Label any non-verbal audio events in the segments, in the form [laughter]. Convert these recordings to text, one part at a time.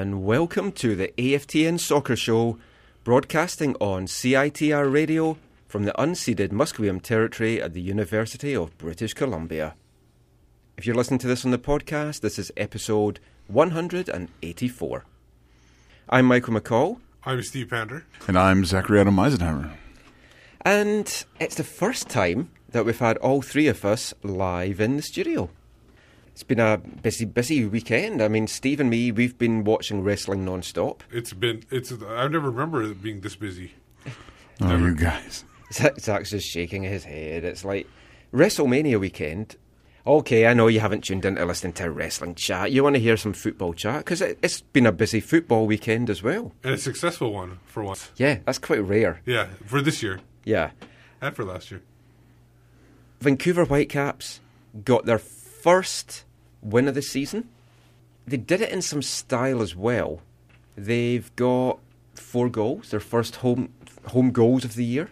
And welcome to the AFTN Soccer Show, broadcasting on CITR Radio from the unceded Musqueam territory at the University of British Columbia. If you're listening to this on the podcast, this is episode 184. I'm Michael McCall, I'm Steve Pander. And I'm Zachary Adam Eisenhower. and it's the first time that we've had all three of us live in the studio. It's been a busy, busy weekend. I mean, Steve and me, we've been watching wrestling non-stop. It's been it's I never remember it being this busy. Oh, you guys. Zach- Zach's just shaking his head. It's like WrestleMania weekend. Okay, I know you haven't tuned in to listen to wrestling chat. You want to hear some football chat because it, it's been a busy football weekend as well. And a successful one for once. Yeah, that's quite rare. Yeah, for this year Yeah, and for last year. Vancouver Whitecaps got their first win of the season. They did it in some style as well. They've got four goals, their first home home goals of the year.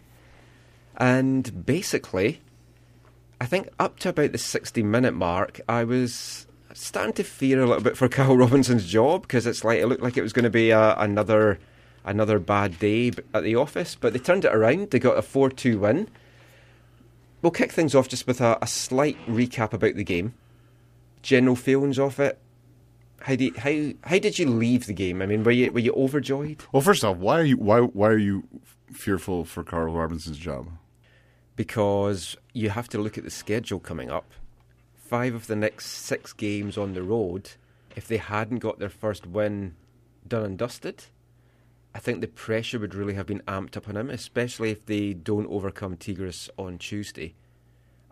And basically, I think up to about the 60 minute mark, I was starting to fear a little bit for [laughs] Carl Robinson's job because it's like it looked like it was going to be a, another another bad day at the office. But they turned it around. They got a 4 2 win. We'll kick things off just with a, a slight recap about the game. General feelings of it. How did how how did you leave the game? I mean, were you were you overjoyed? Well, first off, why are you why why are you fearful for Carl Robinson's job? because you have to look at the schedule coming up. Five of the next six games on the road, if they hadn't got their first win done and dusted, I think the pressure would really have been amped up on him, especially if they don't overcome Tigres on Tuesday.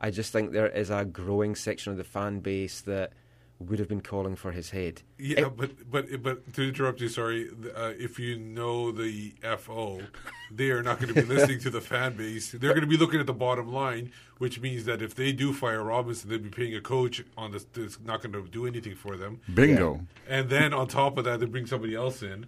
I just think there is a growing section of the fan base that would have been calling for his head. Yeah, but but but to interrupt you, sorry. Uh, if you know the FO, they are not going to be listening to the fan base. They're going to be looking at the bottom line, which means that if they do fire Robinson, they'll be paying a coach on this that's not going to do anything for them. Bingo. And then on top of that, they bring somebody else in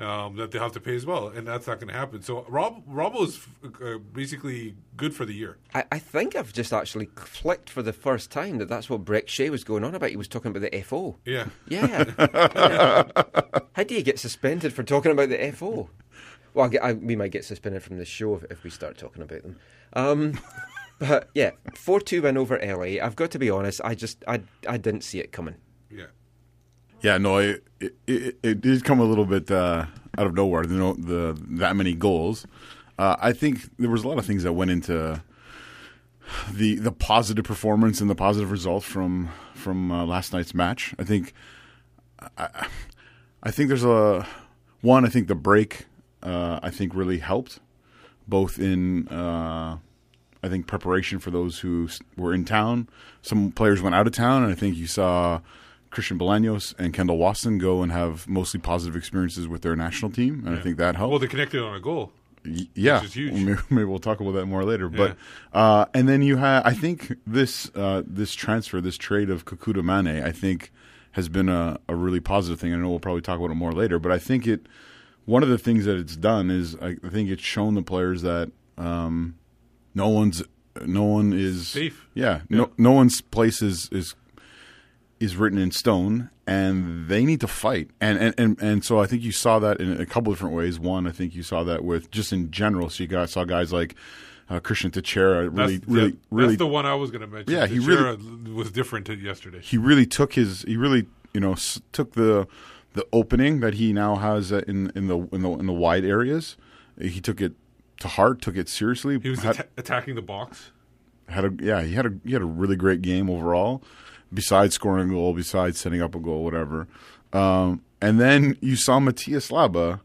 um, that they have to pay as well, and that's not going to happen. So Rob Robbo is uh, basically good for the year. I, I think I've just actually clicked for the first time that that's what Brek Shea was going on about. He was talking about the FO. Yeah. Yeah. [laughs] Yeah. How do you get suspended for talking about the FO? Well, I get, I, we might get suspended from this show if, if we start talking about them. Um, [laughs] but yeah, four two win over LA. I've got to be honest. I just I I didn't see it coming. Yeah. Yeah, no, it it, it, did come a little bit uh, out of nowhere. You know, the that many goals. Uh, I think there was a lot of things that went into the the positive performance and the positive results from from uh, last night's match. I think I, I think there's a one. I think the break uh, I think really helped both in uh, I think preparation for those who were in town. Some players went out of town, and I think you saw Christian Bolaños and Kendall Waston go and have mostly positive experiences with their national team, and I think that helped. Well, they connected on a goal. Y- yeah, is huge. Maybe, [laughs] maybe we'll talk about that more later. But uh, and then you have, I think this uh, this transfer, this trade of Kekuta Manneh, I think has been a, a really positive thing. I know we'll probably talk about it more later, but I think it one of the things that it's done is I, think it's shown the players that um, no one's no one is Safe. Yeah, no no one's place is is is written in stone, and they need to fight. And and, and, and so I think you saw that in a couple different ways. One, I think you saw that with just in general. So you guys saw guys like uh, Christian Techera really, that's, really, really That's the one I was going to mention. Yeah, he Techera was different to yesterday. he really took his he really you know s- took the the opening that he now has uh, in in the in the in the wide areas. He took it to heart, took it seriously. He was had, atta- attacking the box. had a yeah he had a he had a really great game overall. Besides scoring a goal, besides setting up a goal, whatever. Um, and then you saw Matias Laba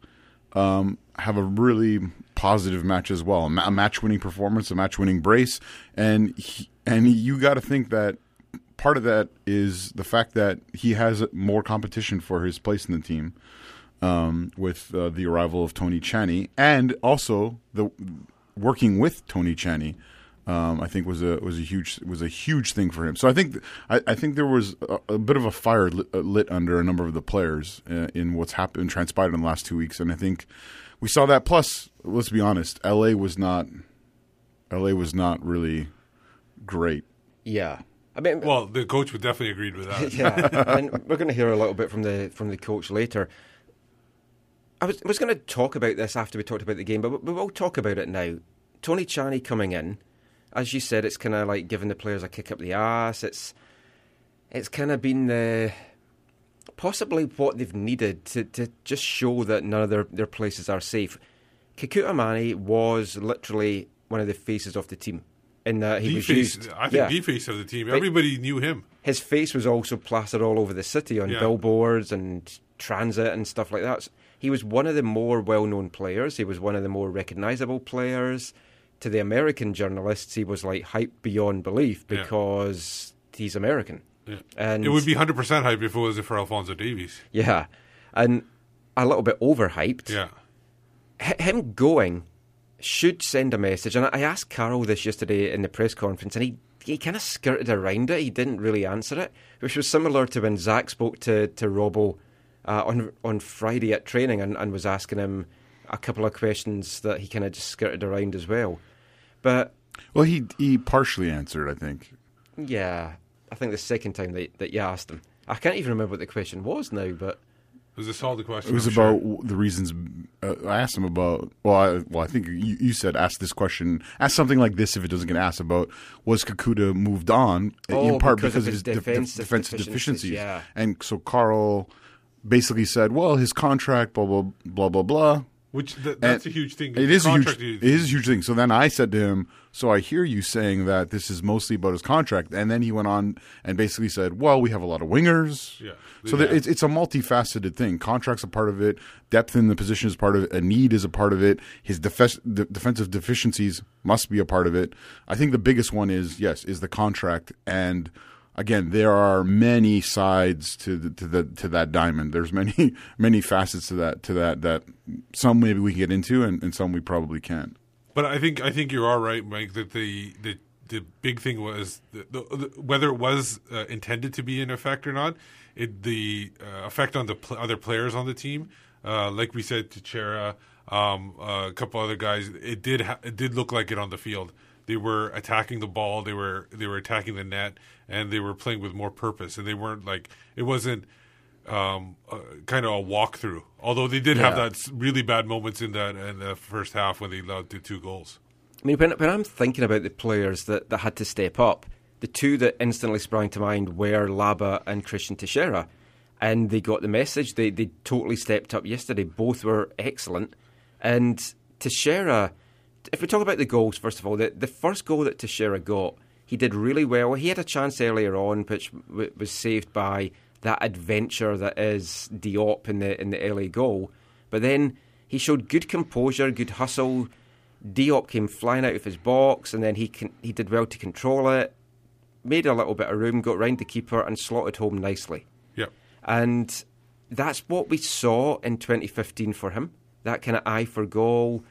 um, have a really positive match as well, a, match-winning performance, a match-winning brace, and he, and you got to think that part of that is the fact that he has more competition for his place in the team um, with uh, the arrival of Tony Tchani, and also the working with Tony Tchani. Um, I think was a was a huge was a huge thing for him. So I think I, I think there was a, a bit of a fire lit, uh, lit under a number of the players uh, in what's happened transpired in the last two weeks, and I think we saw that. Plus, let's be honest, L.A. was not L.A. was not really great. Yeah. I mean, Well, the coach would definitely agreed with that. [laughs] yeah, and we're going to hear a little bit from the from the coach later. I was was going to talk about this after we talked about the game, but we will talk about it now. Tony Tchani coming in, as you said, it's kind of like giving the players a kick up the ass. It's it's kind of been the possibly what they've needed to, to just show that none of their, their places are safe. Kekuta Manneh was literally one of the faces of the team in that he The was face, used. I think yeah. the face of the team. But- Everybody knew him. his face was also plastered all over the city on Yeah. billboards and transit and stuff like that. He was one of the more well known players. He was one of the more recognizable players. To the American journalists, he was like hyped beyond belief Yeah. because he's American. Yeah. And it would be 100% hype if it wasn't for Alfonso Davies. yeah, and a little bit overhyped. Yeah. H- him going should send a message. And I I asked Carl this yesterday in the press conference, and he, he kind of skirted around it. He didn't really answer it, which was similar to when Zach spoke to, to Robbo uh, on on Friday at training and, and was asking him a couple of questions that he kind of just skirted around as well. But Well, he he partially answered, I think. yeah, I think the second time that, that you asked him, I can't even remember what the question was now, but It was a solid question. It was I'm about w the reasons. Uh, I asked him about. Well, I, well, I think you, you said ask this question. Ask something like this if it doesn't get asked about. Was Kekuta moved on Oh, in part because because, of of his his def- def- defensive defensive deficiencies, deficiencies? yeah. And so Carl basically said, "Well, his contract, blah blah blah blah blah." Which th- that's And a huge thing. It is a huge. It is a huge thing. So then I said to him, "So I hear you saying that this is mostly about his contract." And then he went on and basically said, "Well, we have a lot of wingers." Yeah. So Yeah. there- it's it's a multifaceted thing. Contracts a part of it. Depth in the position is part of it. A need is a part of it. His defes- de- defensive deficiencies must be a part of it. I think the biggest one is yes, is the contract and. Again, there are many sides to the, to the to that diamond. There's many [laughs] many facets to that to that that some maybe we can get into, and, and some we probably can't. But I think I think you are right, Mike. That the the, the big thing was the, the, the, whether it was uh, intended to be an effect or not. It the uh, effect on the pl- other players on the team, uh, like we said to Chera, um, uh, a couple other guys. It did ha- it did look like it on the field. They were attacking the ball. They were they were attacking the net, and they were playing with more purpose. And they weren't like it wasn't um, uh, kind of a walkthrough. Although they did have that really bad moments in that in the first half when they allowed the two goals. I mean, when, when I'm thinking about the players that, that had to step up, the two that instantly sprang to mind were Laba and Christian Techera. And they got the message. They, they totally stepped up yesterday. Both were excellent. And Techera, if we talk about the goals, first of all, the, the first goal that Techera got, he did really well. He had a chance earlier on, which w- was saved by that adventure that is Diop in the in the LA goal. But then he showed good composure, good hustle. Diop came flying out of his box, and then he con- he did well to control it, made a little bit of room, got round the keeper, and slotted home nicely. Yep. And that's what we saw in 2015 for him. That kind of eye for goal.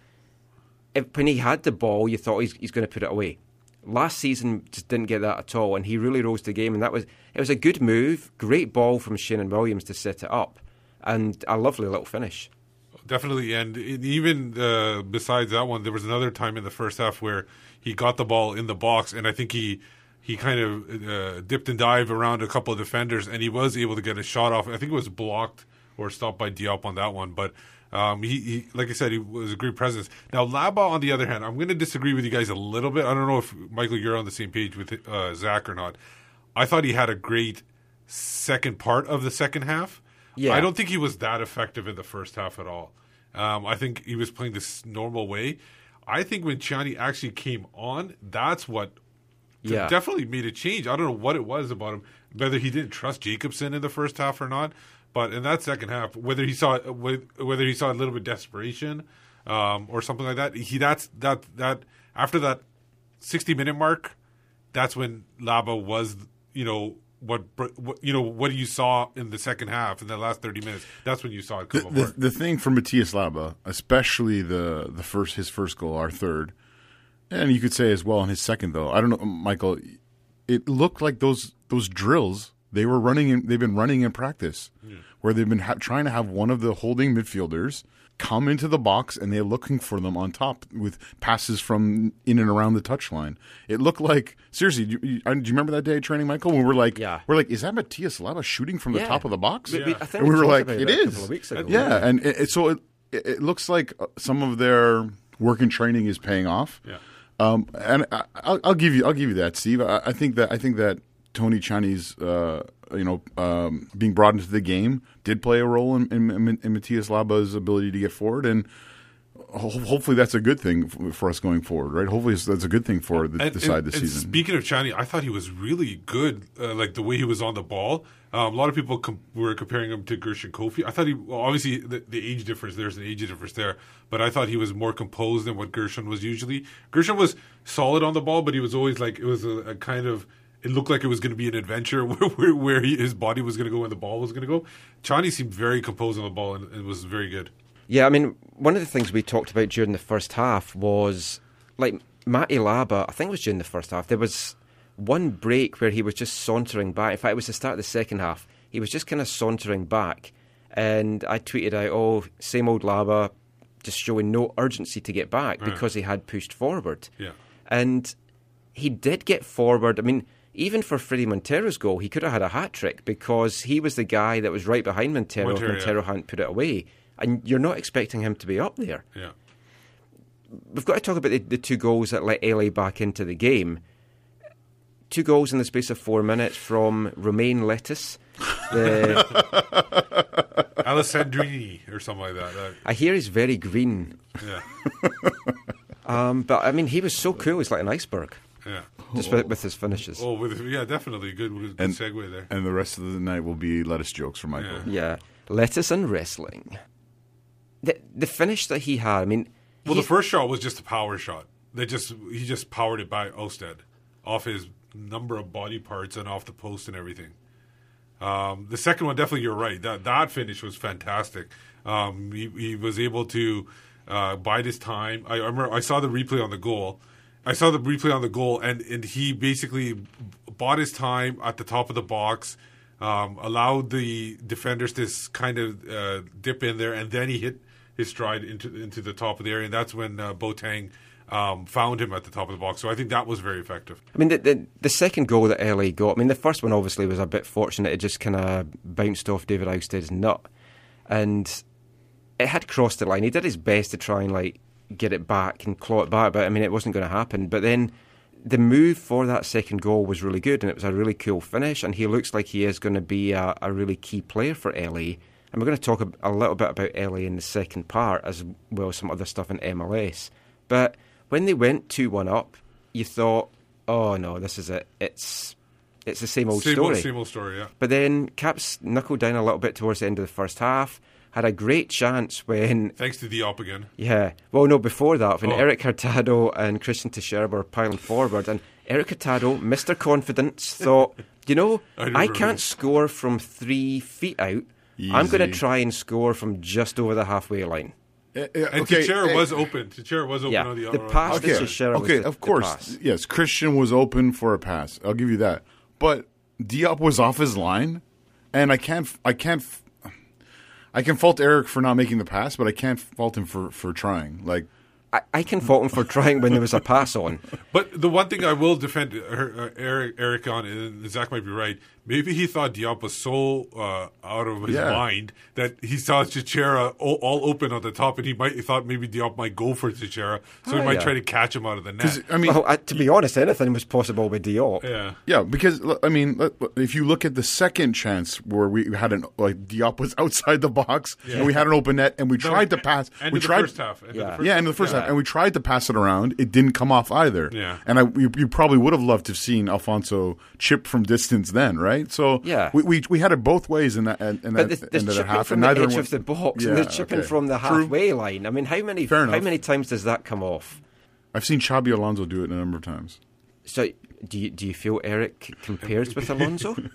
If, when he had the ball, you thought he's, he's going to put it away. Last season just didn't get that at all, and he really rose the game. And that was it was a good move, great ball from Sheanon Williams to set it up, and a lovely little finish. Definitely, and even uh, besides that one, there was another time in the first half where he got the ball in the box, and I think he he kind of uh, dipped and dived around a couple of defenders, and he was able to get a shot off. I think it was blocked or stopped by Diop on that one, but. Um, he, he, like I said, he was a great presence. Now, Laba, on the other hand, I'm going to disagree with you guys a little bit. I don't know if Michael, you're on the same page with uh, Zach or not. I thought he had a great second part of the second half. Yeah. I don't think he was that effective in the first half at all. Um, I think he was playing this normal way. I think when Tchani actually came on, that's what Yeah. definitely made a change. I don't know what it was about him, whether he didn't trust Jacobson in the first half or not. But in that second half, whether he saw whether he saw a little bit of desperation um, or something like that, he that's that that after that sixty minute mark, that's when Laba was you know what, what you know what you saw in the second half in the last thirty minutes. That's when you saw it come The, the, the thing for Matías Laba, especially the the first his first goal, our third, and you could say as well in his second though. I don't know, Michael. It looked like those those drills they were running. In, they've been running in practice, where they've been ha- trying to have one of the holding midfielders come into the box and they're looking for them on top with passes from in and around the touchline. It looked like seriously. Do you, you, do you remember that day training, Michael? When we're like, Yeah. we're like, is that Matías Laba shooting from the Yeah. top of the box? We- we- and we were like, it is. a couple weeks ago. Yeah, and it, it- so it, it looks like uh, some of their work and training is paying off. Yeah. Um, and I, I'll, I'll give you I'll give you that, Steve. I, I think that I think that Tony Tchani, uh, you know, um, being brought into the game did play a role in, in, in Matías Laba's ability to get forward, and ho- hopefully that's a good thing for us going forward, right? Hopefully that's a good thing for the, the side this and season. Speaking of Tchani, I thought he was really good. Uh, like the way he was on the ball. Um, a lot of people com- were comparing him to Gershon Koffie. I thought he well, obviously the, the age difference. There's an age difference there, but I thought he was more composed than what Gershon was usually. Gershon was solid on the ball, but he was always like it was a, a kind of. It looked like it was going to be an adventure [laughs] where, where, where he, his body was going to go and the ball was going to go. Tchani seemed very composed on the ball and, and was very good. Yeah, I mean, one of the things we talked about during the first half was like Matty Laba. I think it was during the first half. There was one break where he was just sauntering back. In fact, it was the start of the second half. He was just kind of sauntering back, and I tweeted out, "Oh, same old Laba, just showing no urgency to get back mm. because he had pushed forward." Yeah. And he did get forward. I mean, even for Fredy Montero's goal, he could have had a hat trick because he was the guy that was right behind Montero. if Montero, yeah. Hadn't put it away, and you're not expecting him to be up there. Yeah. We've got to talk about the, the two goals that let LA back into the game. Two goals in the space of four minutes from Romain Lettuce. The, [laughs] Alessandrini or something like that. That- I hear he's very green, yeah. [laughs] um, but I mean, he was so cool. He's like an iceberg, Yeah. Just with, with his finishes. Oh, with, yeah, definitely good, good And- segue there. and the rest of the night will be lettuce jokes from Michael. Yeah. Yeah, lettuce and wrestling. The the finish that he had. I mean, Well, he- the first shot was just a power shot. They just he just powered it by Ousted off his number of body parts and off the post and everything. Um, the second one, definitely, you're right. That that finish was fantastic. Um, he, he was able to uh, bide his time. I, I remember I saw the replay on the goal. I saw the replay on the goal, and, and he basically bought his time at the top of the box, um, allowed the defenders to kind of uh, dip in there, and then he hit his stride into into the top of the area, and that's when uh, um, found him at the top of the box. So I think that was very effective. I mean, the, the the second goal that LA got. I mean, the first one obviously was a bit fortunate. It just kind of bounced off David Ousted's nut, and it had crossed the line. He did his best to try and like get it back and claw it back, but I mean, it wasn't going to happen. But then the move for that second goal was really good, and it was a really cool finish. And he looks like he is going to be a, a really key player for LA. And we're going to talk a, a little bit about LA in the second part, as well as some other stuff in MLS. But when they went two one up, you thought, "Oh no, this is it. It's it's the same old same story." old, same old story. Yeah. But then Caps knuckled down a little bit towards the end of the first half. Had a great chance when, Thanks to Diop again. yeah, well, no, before that, when Oh. Erik Hurtado and Christian Techera were piling forward, and Erik Hurtado, Mr. Confidence, [laughs] thought, you know, I I, can't score from three feet out. I'm going to try and score from just over the halfway line. Eh, eh, And okay, Techera eh, was open. Techera was open Yeah, on the, the pass on- to Techera was okay, the- of the course. pass. Yes, Christian was open for a pass. I'll give you that. But Diop was off his line, and I can't. I can't. I can fault Erik for not making the pass, but I can't fault him for for trying. Like, I, I can fault him for trying when there was a pass on. [laughs] But the one thing I will defend her, uh, Erik, Erik on, and Zach might be right. Maybe he thought Diop was so uh, out of his Yeah. mind that he saw Techera all, all open on the top, and he might he thought maybe Diop might go for Techera, so he Oh, might yeah. try to catch him out of the net. I mean, well, to be honest, anything was possible with Diop. yeah. Yeah, because I mean, if you look at the second chance where we had an like Diop was [laughs] outside the box and we had an open net and we tried to pass, End we of the tried first half. End of the Yeah. first yeah, in the first Yeah. half, and we tried to pass it around. It didn't come off either. Yeah. and I you, you probably would have loved to have seen Alfonso chip from distance then, right? So Yeah. we we, we had it both ways in that in But that there's, end there's of the chipping half, from and the neither edge one- of the box, and Yeah, there's chipping okay. from the True. halfway line. I mean, how many Fair how enough. many times does that come off? I've seen Xabi Alonso do it a number of times. So, do you do you feel Erik compares with Alonso? [laughs]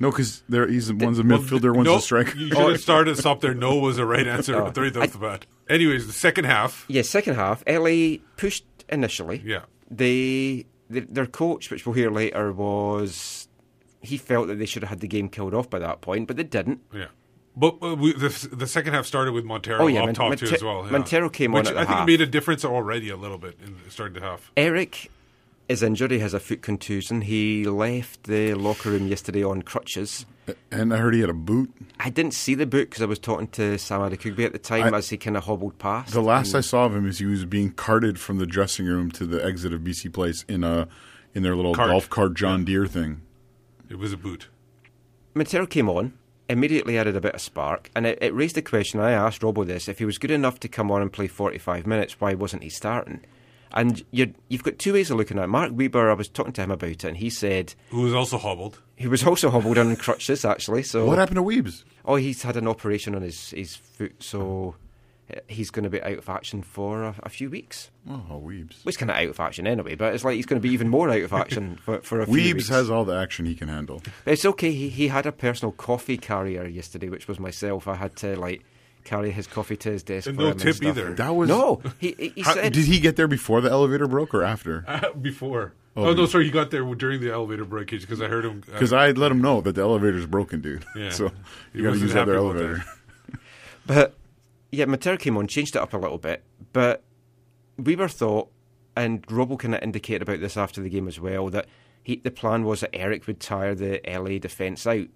No, because there he's one's a midfielder, one's no, a striker. You should have [laughs] started stop there. No was the right answer Oh. right off the bat. Anyways, the second half. yeah, second half, LA pushed initially. Yeah. They, they their coach, which we'll hear later, was he felt that they should have had the game killed off by that point, but they didn't. Yeah. But uh, we, the, the second half started with Montero Oh, yeah, up Mon- top too Monte- as well. yeah. Montero came on Which at the I think half. it made a difference already a little bit in the starting the half. Erik is injured. He has a foot contusion. He left the locker room yesterday on crutches. And I heard he had a boot. I didn't see the boot because I was talking to Sam Adekugbe at the time I- as he kind of hobbled past. The last I saw of him is he was being carted from the dressing room to the exit of BC Place in a in their little Cart. golf cart John Deere thing. It was a boot. Montero came on, immediately added a bit of spark, and it, it raised the question. I asked Robbo this: if he was good enough to come on and play forty-five minutes, why wasn't he starting? And you're, you've got two ways of looking at it. Mark Weber. I was talking to him about it, and he said Who was also hobbled. he was also hobbled on [laughs] crutches, actually. So What happened to Weebs? Oh, he's had an operation on his, his foot, so he's going to be out of action for a, a few weeks. Oh, Weebs. Well, he's kind of out of action anyway, but it's like he's going to be even more out of action [laughs] for, for a few Weebs weeks. has all the action he can handle. But it's okay. He, he had a personal coffee carrier yesterday, which was myself. I had to like carry his coffee to his desk. And for no him tip stuff. either. That was No, he, he, he How- said. did he get there before the elevator broke or after? [laughs] Before. Oh, Oh, no, sorry, he got there during the elevator breakage because I heard him. uh, Because I let him know that the elevator's broken, dude. Yeah. [laughs] So you got to use the other elevator. But yeah, Montero came on, changed it up a little bit. But Weber thought, and Robbo kind of indicated about this after the game as well, that he, the plan was that Erik would tire the LA defence out.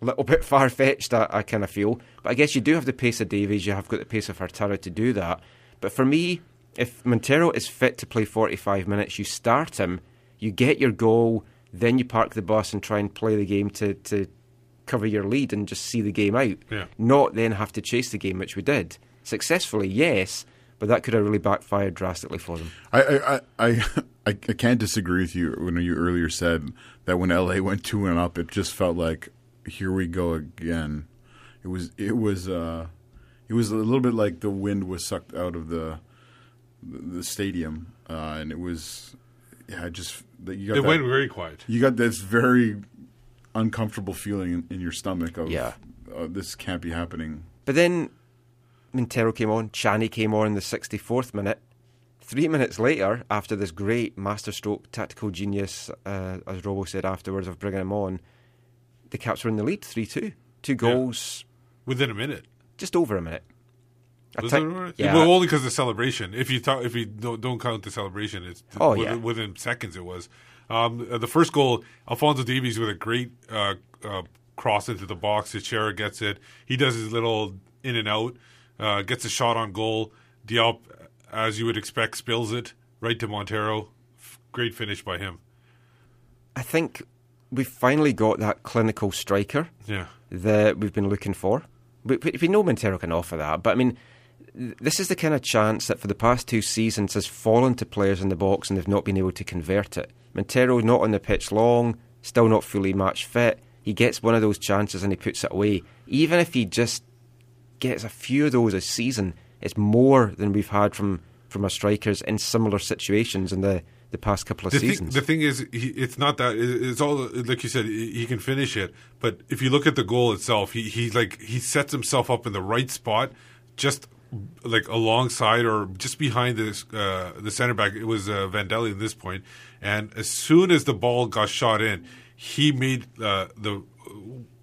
A little bit far fetched, I, I kind of feel. But I guess you do have the pace of Davies, you have got the pace of Hurtado to do that. But for me, if Montero is fit to play 45 minutes, you start him, you get your goal, then you park the bus and try and play the game to, to cover your lead and just see the game out. Yeah. Not then have to chase the game, which we did. Successfully, yes, but that could have really backfired drastically for them. I, I, I, I, [laughs] I can't disagree with you when you earlier said that when LA went two and up, it just felt like here we go again. It was it was uh, it was a little bit like the wind was sucked out of the the, the stadium, uh, and it was yeah, just that you got it that, went very quiet. you got this very uncomfortable feeling in, in your stomach of Yeah. uh, this can't be happening. But then Montero came on, Tchani came on in the 64th minute. Three minutes later, after this great masterstroke tactical genius, uh, as Robo said afterwards, of bringing him on, the Caps were in the lead 3 2. Two goals, Within a minute. just over a minute. I Was ti- right? yeah. Well, only because of the celebration. If you talk, if you don't, don't count the celebration, it's Oh, within, yeah. within seconds it was. Um, uh, the first goal, Alfonso Davies with a great uh, uh, cross into the box. Techera gets it. He does his little in and out, uh, gets a shot on goal. Diop, as you would expect, spills it right to Montero. F- Great finish by him. I think we've finally got that clinical striker. Yeah. that we've been looking for. We, we we know Montero can offer that, but I mean, this is the kind of chance that for the past two seasons has fallen to players in the box and they've not been able to convert it. Montero's not on the pitch long, still not fully match fit. He gets one of those chances and he puts it away. Even if he just gets a few of those a season, it's more than we've had from, from our strikers in similar situations in the, the past couple of The thing, seasons. the thing is, he, it's not that. It's all like you said. He he can finish it, but if you look at the goal itself, he he like he sets himself up in the right spot, just like alongside or just behind this uh, the center back. It was uh, Vandelli at this point, and as soon as the ball got shot in, he made uh, the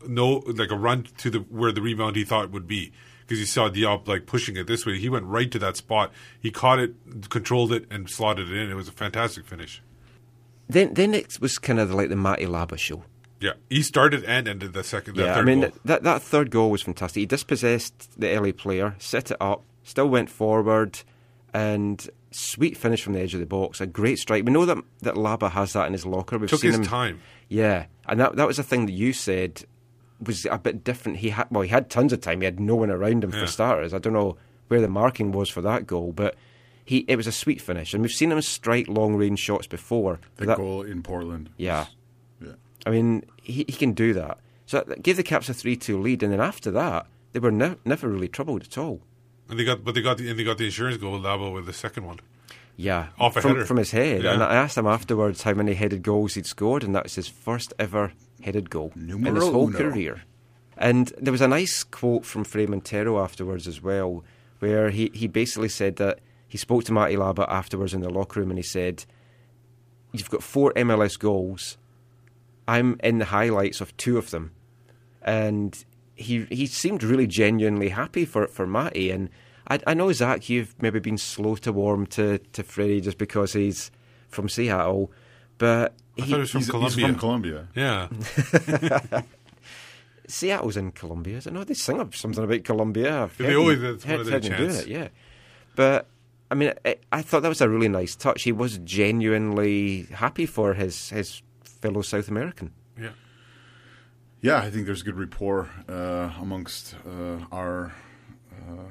no like a run to the where the rebound he thought would be because he saw Diop like pushing it this way. He went right to that spot. He caught it, controlled it, and slotted it in. It was a fantastic finish. Then then it was kind of like the Matty Laba show. Yeah, he started and ended the second. The yeah, third I mean goal. that that third goal was fantastic. He dispossessed the LA player, set it up, still went forward, and sweet finish from the edge of the box. A great strike. We know that that Laba has that in his locker. We've took seen his him. time. Yeah, and that that was the thing that you said was a bit different. He had well, he had tons of time. He had no one around him Yeah. for starters. I don't know where the marking was for that goal, but he it was a sweet finish, and we've seen him strike long range shots before. The That- goal in Portland. Yeah. Yeah. I mean, he, he can do that. So that gave the Caps a three-two lead, and then after that, they were ne- never really troubled at all. And they got, but they got the and they got the insurance goal. Laba with the second one. Yeah, Off a from, header. from his head. Yeah. And I asked him afterwards how many headed goals he'd scored, and that was his first ever headed goal in his whole uno. career. And there was a nice quote from Fredy Montero afterwards as well, where he, he basically said that he spoke to Matty Laba afterwards in the locker room, and he said, "You've got four MLS goals. I'm in the highlights of two of them." and he he seemed really genuinely happy for for Matty. And I, I know Zach, you've maybe been slow to warm to to Fredy just because he's from Seattle, but I he, thought it was from He's, he's from Colombia. yeah, [laughs] Seattle's in Colombia. I know they sing up something about Colombia. They heard always- him- that's heard- heard him doing it, yeah. But I mean, I, I thought that was a really nice touch. He was genuinely happy for his his fellow South American. yeah. Yeah, I think there's good rapport uh, amongst uh, our, uh,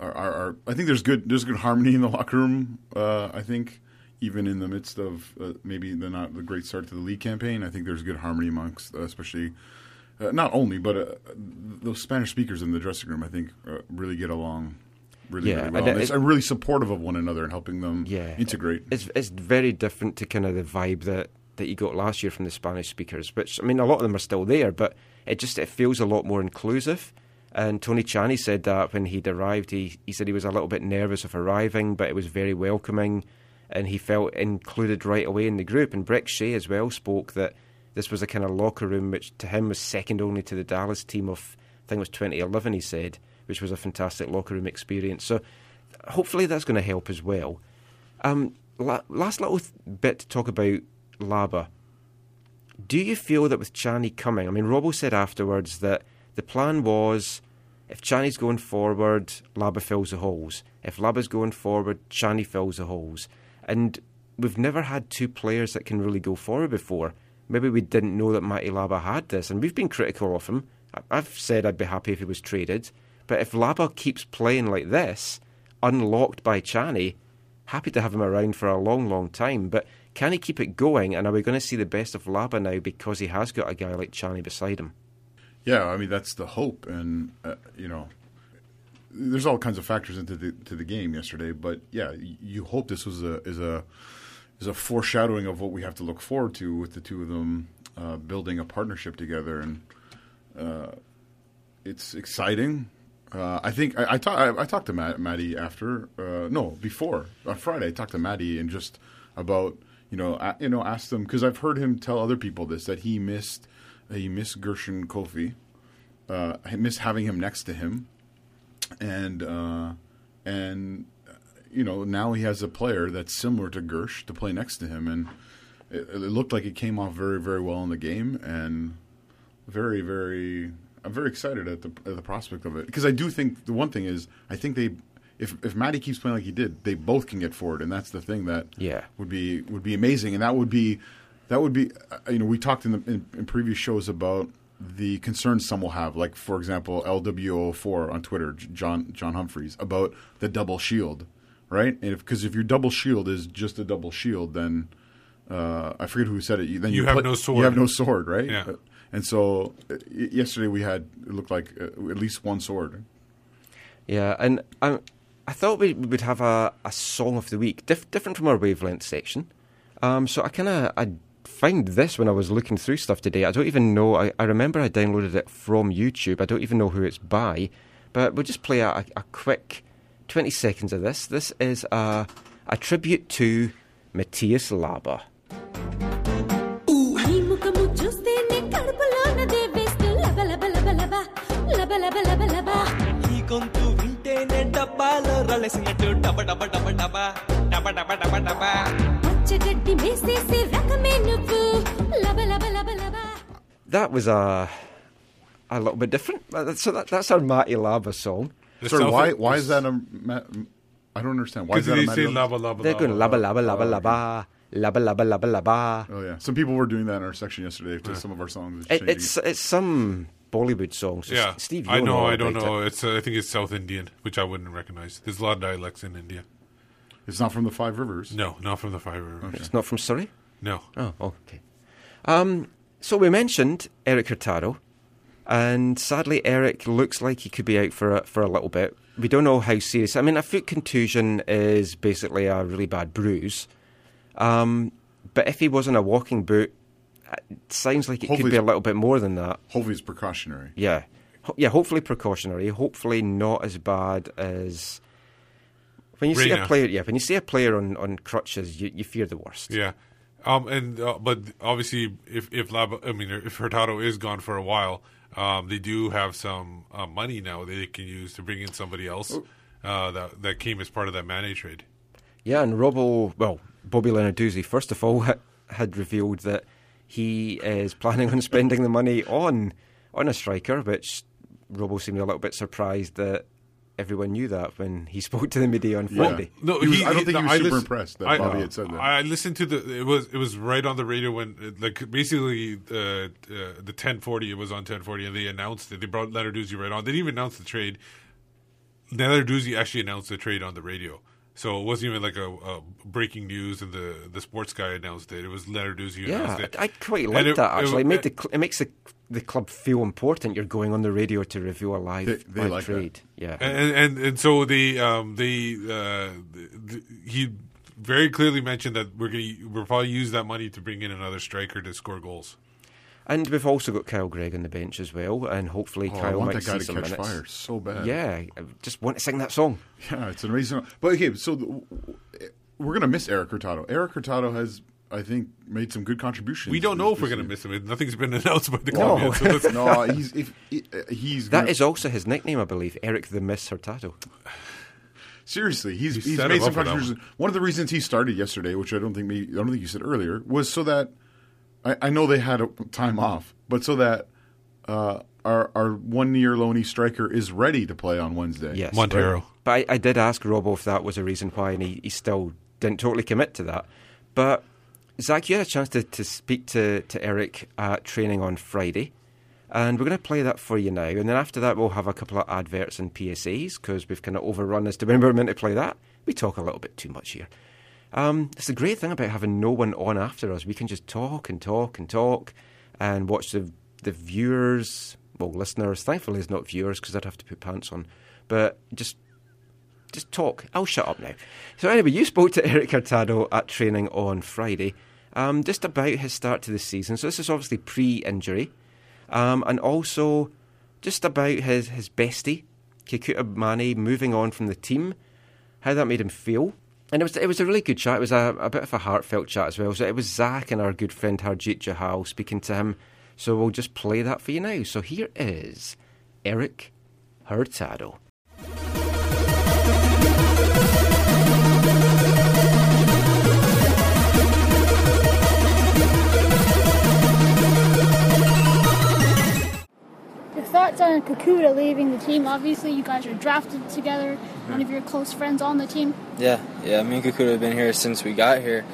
our, our, our. I think there's good there's good harmony in the locker room. Uh, I think even in the midst of uh, maybe the not the great start to the league campaign, I think there's good harmony amongst, uh, especially uh, not only but uh, those Spanish speakers in the dressing room. I think uh, really get along really Yeah, really well. and it- It's are really supportive of one another and helping them Yeah. integrate. It's it's very different to kind of the vibe that, that you got last year from the Spanish speakers. Which I mean, a lot of them are still there, but it just it feels a lot more inclusive. And Tony Tchani said that when he'd arrived, he he said he was a little bit nervous of arriving, but it was very welcoming, and he felt included right away in the group. And Brek Shea as well spoke that this was a kind of locker room which to him was second only to the Dallas team of I think it was 2011. He said, which was a fantastic locker room experience. So hopefully that's going to help as well. Um, la- last little bit to talk about Laba. Do you feel that with Tchani coming, I mean, Robbo said afterwards that the plan was if Tchani's going forward, Laba fills the holes. If Laba's going forward, Tchani fills the holes. And we've never had two players that can really go forward before. Maybe we didn't know that Matty Laba had this, and we've been critical of him. I've said I'd be happy if he was traded. But if Laba keeps playing like this, unlocked by Tchani, happy to have him around for a long, long time. But can he keep it going? And are we going to see the best of Laba now because he has got a guy like Tchani beside him? Yeah, I mean that's the hope, and uh, you know, there's all kinds of factors into the to the game yesterday. But yeah, you hope this was a is a is a foreshadowing of what we have to look forward to with the two of them uh, building a partnership together, and uh, it's exciting. Uh, I think I, I, I, I talked to Matt, Maddie after uh, no before on Friday. I talked to Maddie and just about you know a, you know asked him because I've heard him tell other people this that he missed he missed Gershon Koffie, uh, missed having him next to him, and uh, and uh, you know now he has a player that's similar to Gersh to play next to him, and it, it looked like it came off very very well in the game, and very very I'm very excited at the at the prospect of it. Because I do think the one thing is I think they if if Matty keeps playing like he did they both can get forward and that's the thing that Yeah. would be would be amazing and that would be that would be uh, you know we talked in the in, in previous shows about the concerns some will have like for example LWO4 on Twitter John John Humphreys about the double shield right and because if, your double shield is just a double shield then uh, I forget who said it. you- Then You you, have put- no sword. You have no sword, right? Yeah. Uh, And so uh, yesterday we had it looked like uh, at least one sword. Yeah, and um, I thought we would have a, a song of the week, diff- different from our wavelength section. Um, so I kind of I found this when I was looking through stuff today. I don't even know. I, I remember I downloaded it from YouTube. I don't even know who it's by, but we'll just play a, a, quick twenty seconds of this. This is a a tribute to Matías Laba. డబ్బాలో రలసినట్టు డబ డబ డబ డబ డబ డబ డబ డబ పచ్చగడ్డి వేసేసి రకమే నువ్వు లబ లబ లబ లబ That was a a little bit different. Uh, So that, that's our Matty Lava song. The Sorry, South- why why is that a? Ma- I don't understand. Why is Because that they a say matter of- lava lava. They're going laba laba laba laba laba laba laba laba. Oh yeah, some people were doing that in our section yesterday to some of our songs. It, changing it's it's some Bollywood song. So Yeah, S- Steve, I you know. I don't know. it. It's uh, I think it's South Indian, which I wouldn't recognize. There's a lot of dialects in India. It's not from the Five Rivers. No, not from the Five Rivers. It's not from Surrey. No. Oh, okay. Um, so we mentioned Erik Hurtado, and sadly, Erik looks like he could be out for a, for a little bit. We don't know how serious. I mean, a foot contusion is basically a really bad bruise. Um, but if he was in a walking boot, it sounds like it could be a little bit more than that. Hopefully, it's precautionary. Yeah, Ho- yeah. Hopefully precautionary. Hopefully not as bad as when you see a player. Yeah, when you see a player on, on crutches, you, you fear the worst. Yeah. Um, and uh, but obviously, if if Lab, I mean, if Hurtado is gone for a while, um, they do have some uh, money now that they can use to bring in somebody else uh, that that came as part of that Manneh trade. Yeah, and Robbo, well, Bobby Lenarduzzi, first of all, [laughs] had revealed that he is planning on [laughs] spending the money on on a striker, which Robbo seemed a little bit surprised that everyone knew that when he [laughs] spoke to the media on Yeah. Friday. No, He was- I don't think he was I super listen- impressed that I- Bobby had said that. I listened to the. It was it was right on the radio when like basically uh, uh, the ten forty. It was on ten forty, and they announced it. They brought Lenarduzzi right on. They didn't even announce the trade. Lenarduzzi actually announced the trade on the radio. So it wasn't even like a, a breaking news, and the the sports guy announced it. It was Lenarduzzi who announced Yeah, it. I, I quite like it- that actually. It, made the, it- cl- it makes the, the club feel important. You're going on the radio to review a live, They- they live like that. trade. Yeah, and and and so they um they uh th- th- he very clearly mentioned that we're gonna we're probably use that money to bring in another striker to score goals. And we've also got Kyle Greig on the bench as well, and hopefully Oh, I Kyle want might that guy see to some catch minutes. fire so bad. Yeah, I just want to sing that song. Yeah, it's an amazing. But okay, so the, we're gonna miss Erik Hurtado. Erik Hurtado has, I think, made some good contributions. We don't know this- if we're going to miss him. Nothing's been [laughs] announced by the No. club yet. So let's, [laughs] no, he's if uh, he's That gonna- is also his nickname, I believe, Erik the Miss Hurtado. seriously he's You he's made some up for contributions. One of the reasons he started yesterday, which I don't think me, I don't think you said earlier, was so that I, I know they had a time off, but so that uh, our our one year loanee striker is ready to play on Wednesday. Yes, Montero. right. But I, I did ask Robbo if that was a reason why, and he, he still didn't totally commit to that. But Zach, you had a chance to, to speak to, to Erik at training on Friday, and we're going to play that for you now. And then after that, we'll have a couple of adverts and PSAs because we've kind of overrun as to when we're meant to play that. We talk a little bit too much here. Um, it's the great thing about having no one on after us. We can just talk and talk and talk and watch the the viewers, well, listeners. Thankfully, it's not viewers because I'd have to put pants on. But just just talk. I'll shut up now. So anyway, you spoke to [laughs] Erik Hurtado at training on Friday, um, just about his start to the season. So this is obviously pre-injury, um, and also just about his his bestie, Kekuta Manneh, moving on from the team, how that made him feel. And it was it was a really good chat. It was a, a bit of a heartfelt chat as well. So it was Zach and our good friend Harjit Jahal speaking to him. So we'll just play that for you now. So here is Erik Hurtado. Thoughts on Kekuta leaving the team? Obviously, you guys are drafted together. One of your close friends on the team. Yeah, yeah. Me and Kekuta have been here since we got here.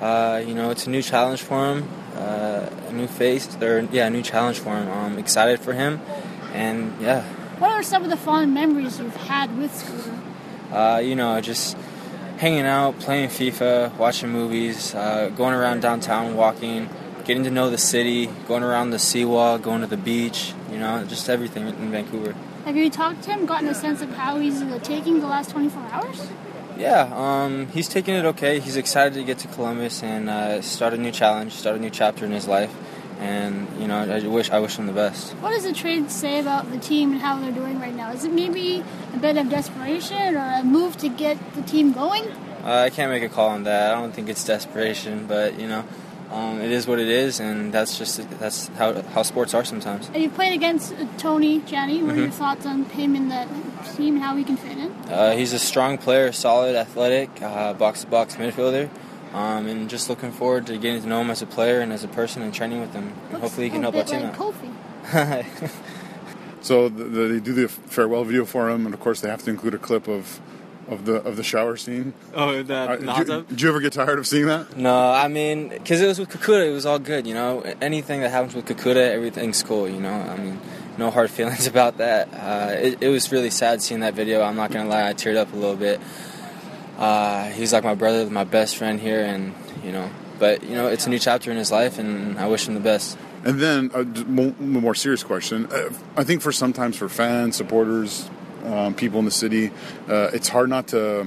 Uh, you know, it's a new challenge for him, uh, a new face, or yeah, a new challenge for him. I'm excited for him, and yeah, What are some of the fond memories you've had with Scooter? uh, you know, just hanging out, playing FIFA, watching movies, uh, going around downtown, walking, getting to know the city, going around the seawall, going to the beach. You know, just everything in Vancouver. Have you talked to him, gotten a sense of how he's uh, taking the last 24 hours? Yeah, um, he's taking it okay. He's excited to get to Columbus and uh, start a new challenge, start a new chapter in his life. And you know, I wish I wish him the best. What does the trade say about the team and how they're doing right now? Is it maybe a bit of desperation or a move to get the team going? Uh, I can't make a call on that. I don't think it's desperation, but you know, um, it is what it is, and that's just that's how how sports are sometimes. And you played against uh, Tony Tchani. What are your Mhm. thoughts on him in the team and how he can fit in? Uh, he's a strong player, solid, athletic, uh, box-to-box midfielder, um, and just looking forward to getting to know him as a player and as a person and training with him. And hopefully, he can a help our team like out. Koffie. [laughs] So the, the, they do the farewell video for him, and of course they have to include a clip of of the of the shower scene. Oh, that Uh, did, you, did you ever get tired of seeing that? No, I mean, because it was with Kekuta, it was all good, you know. Anything that happens with Kekuta, everything's cool, you know. I mean, no hard [laughs] feelings about that. Uh, it, it was really sad seeing that video. I'm not gonna lie, I teared up a little bit. Uh, he's like my brother, my best friend here, and you know. But you know, it's a new chapter in his life, and I wish him the best. And then a more serious question. Uh, I think for sometimes for fans, supporters, um, people in the city, uh, it's hard not to.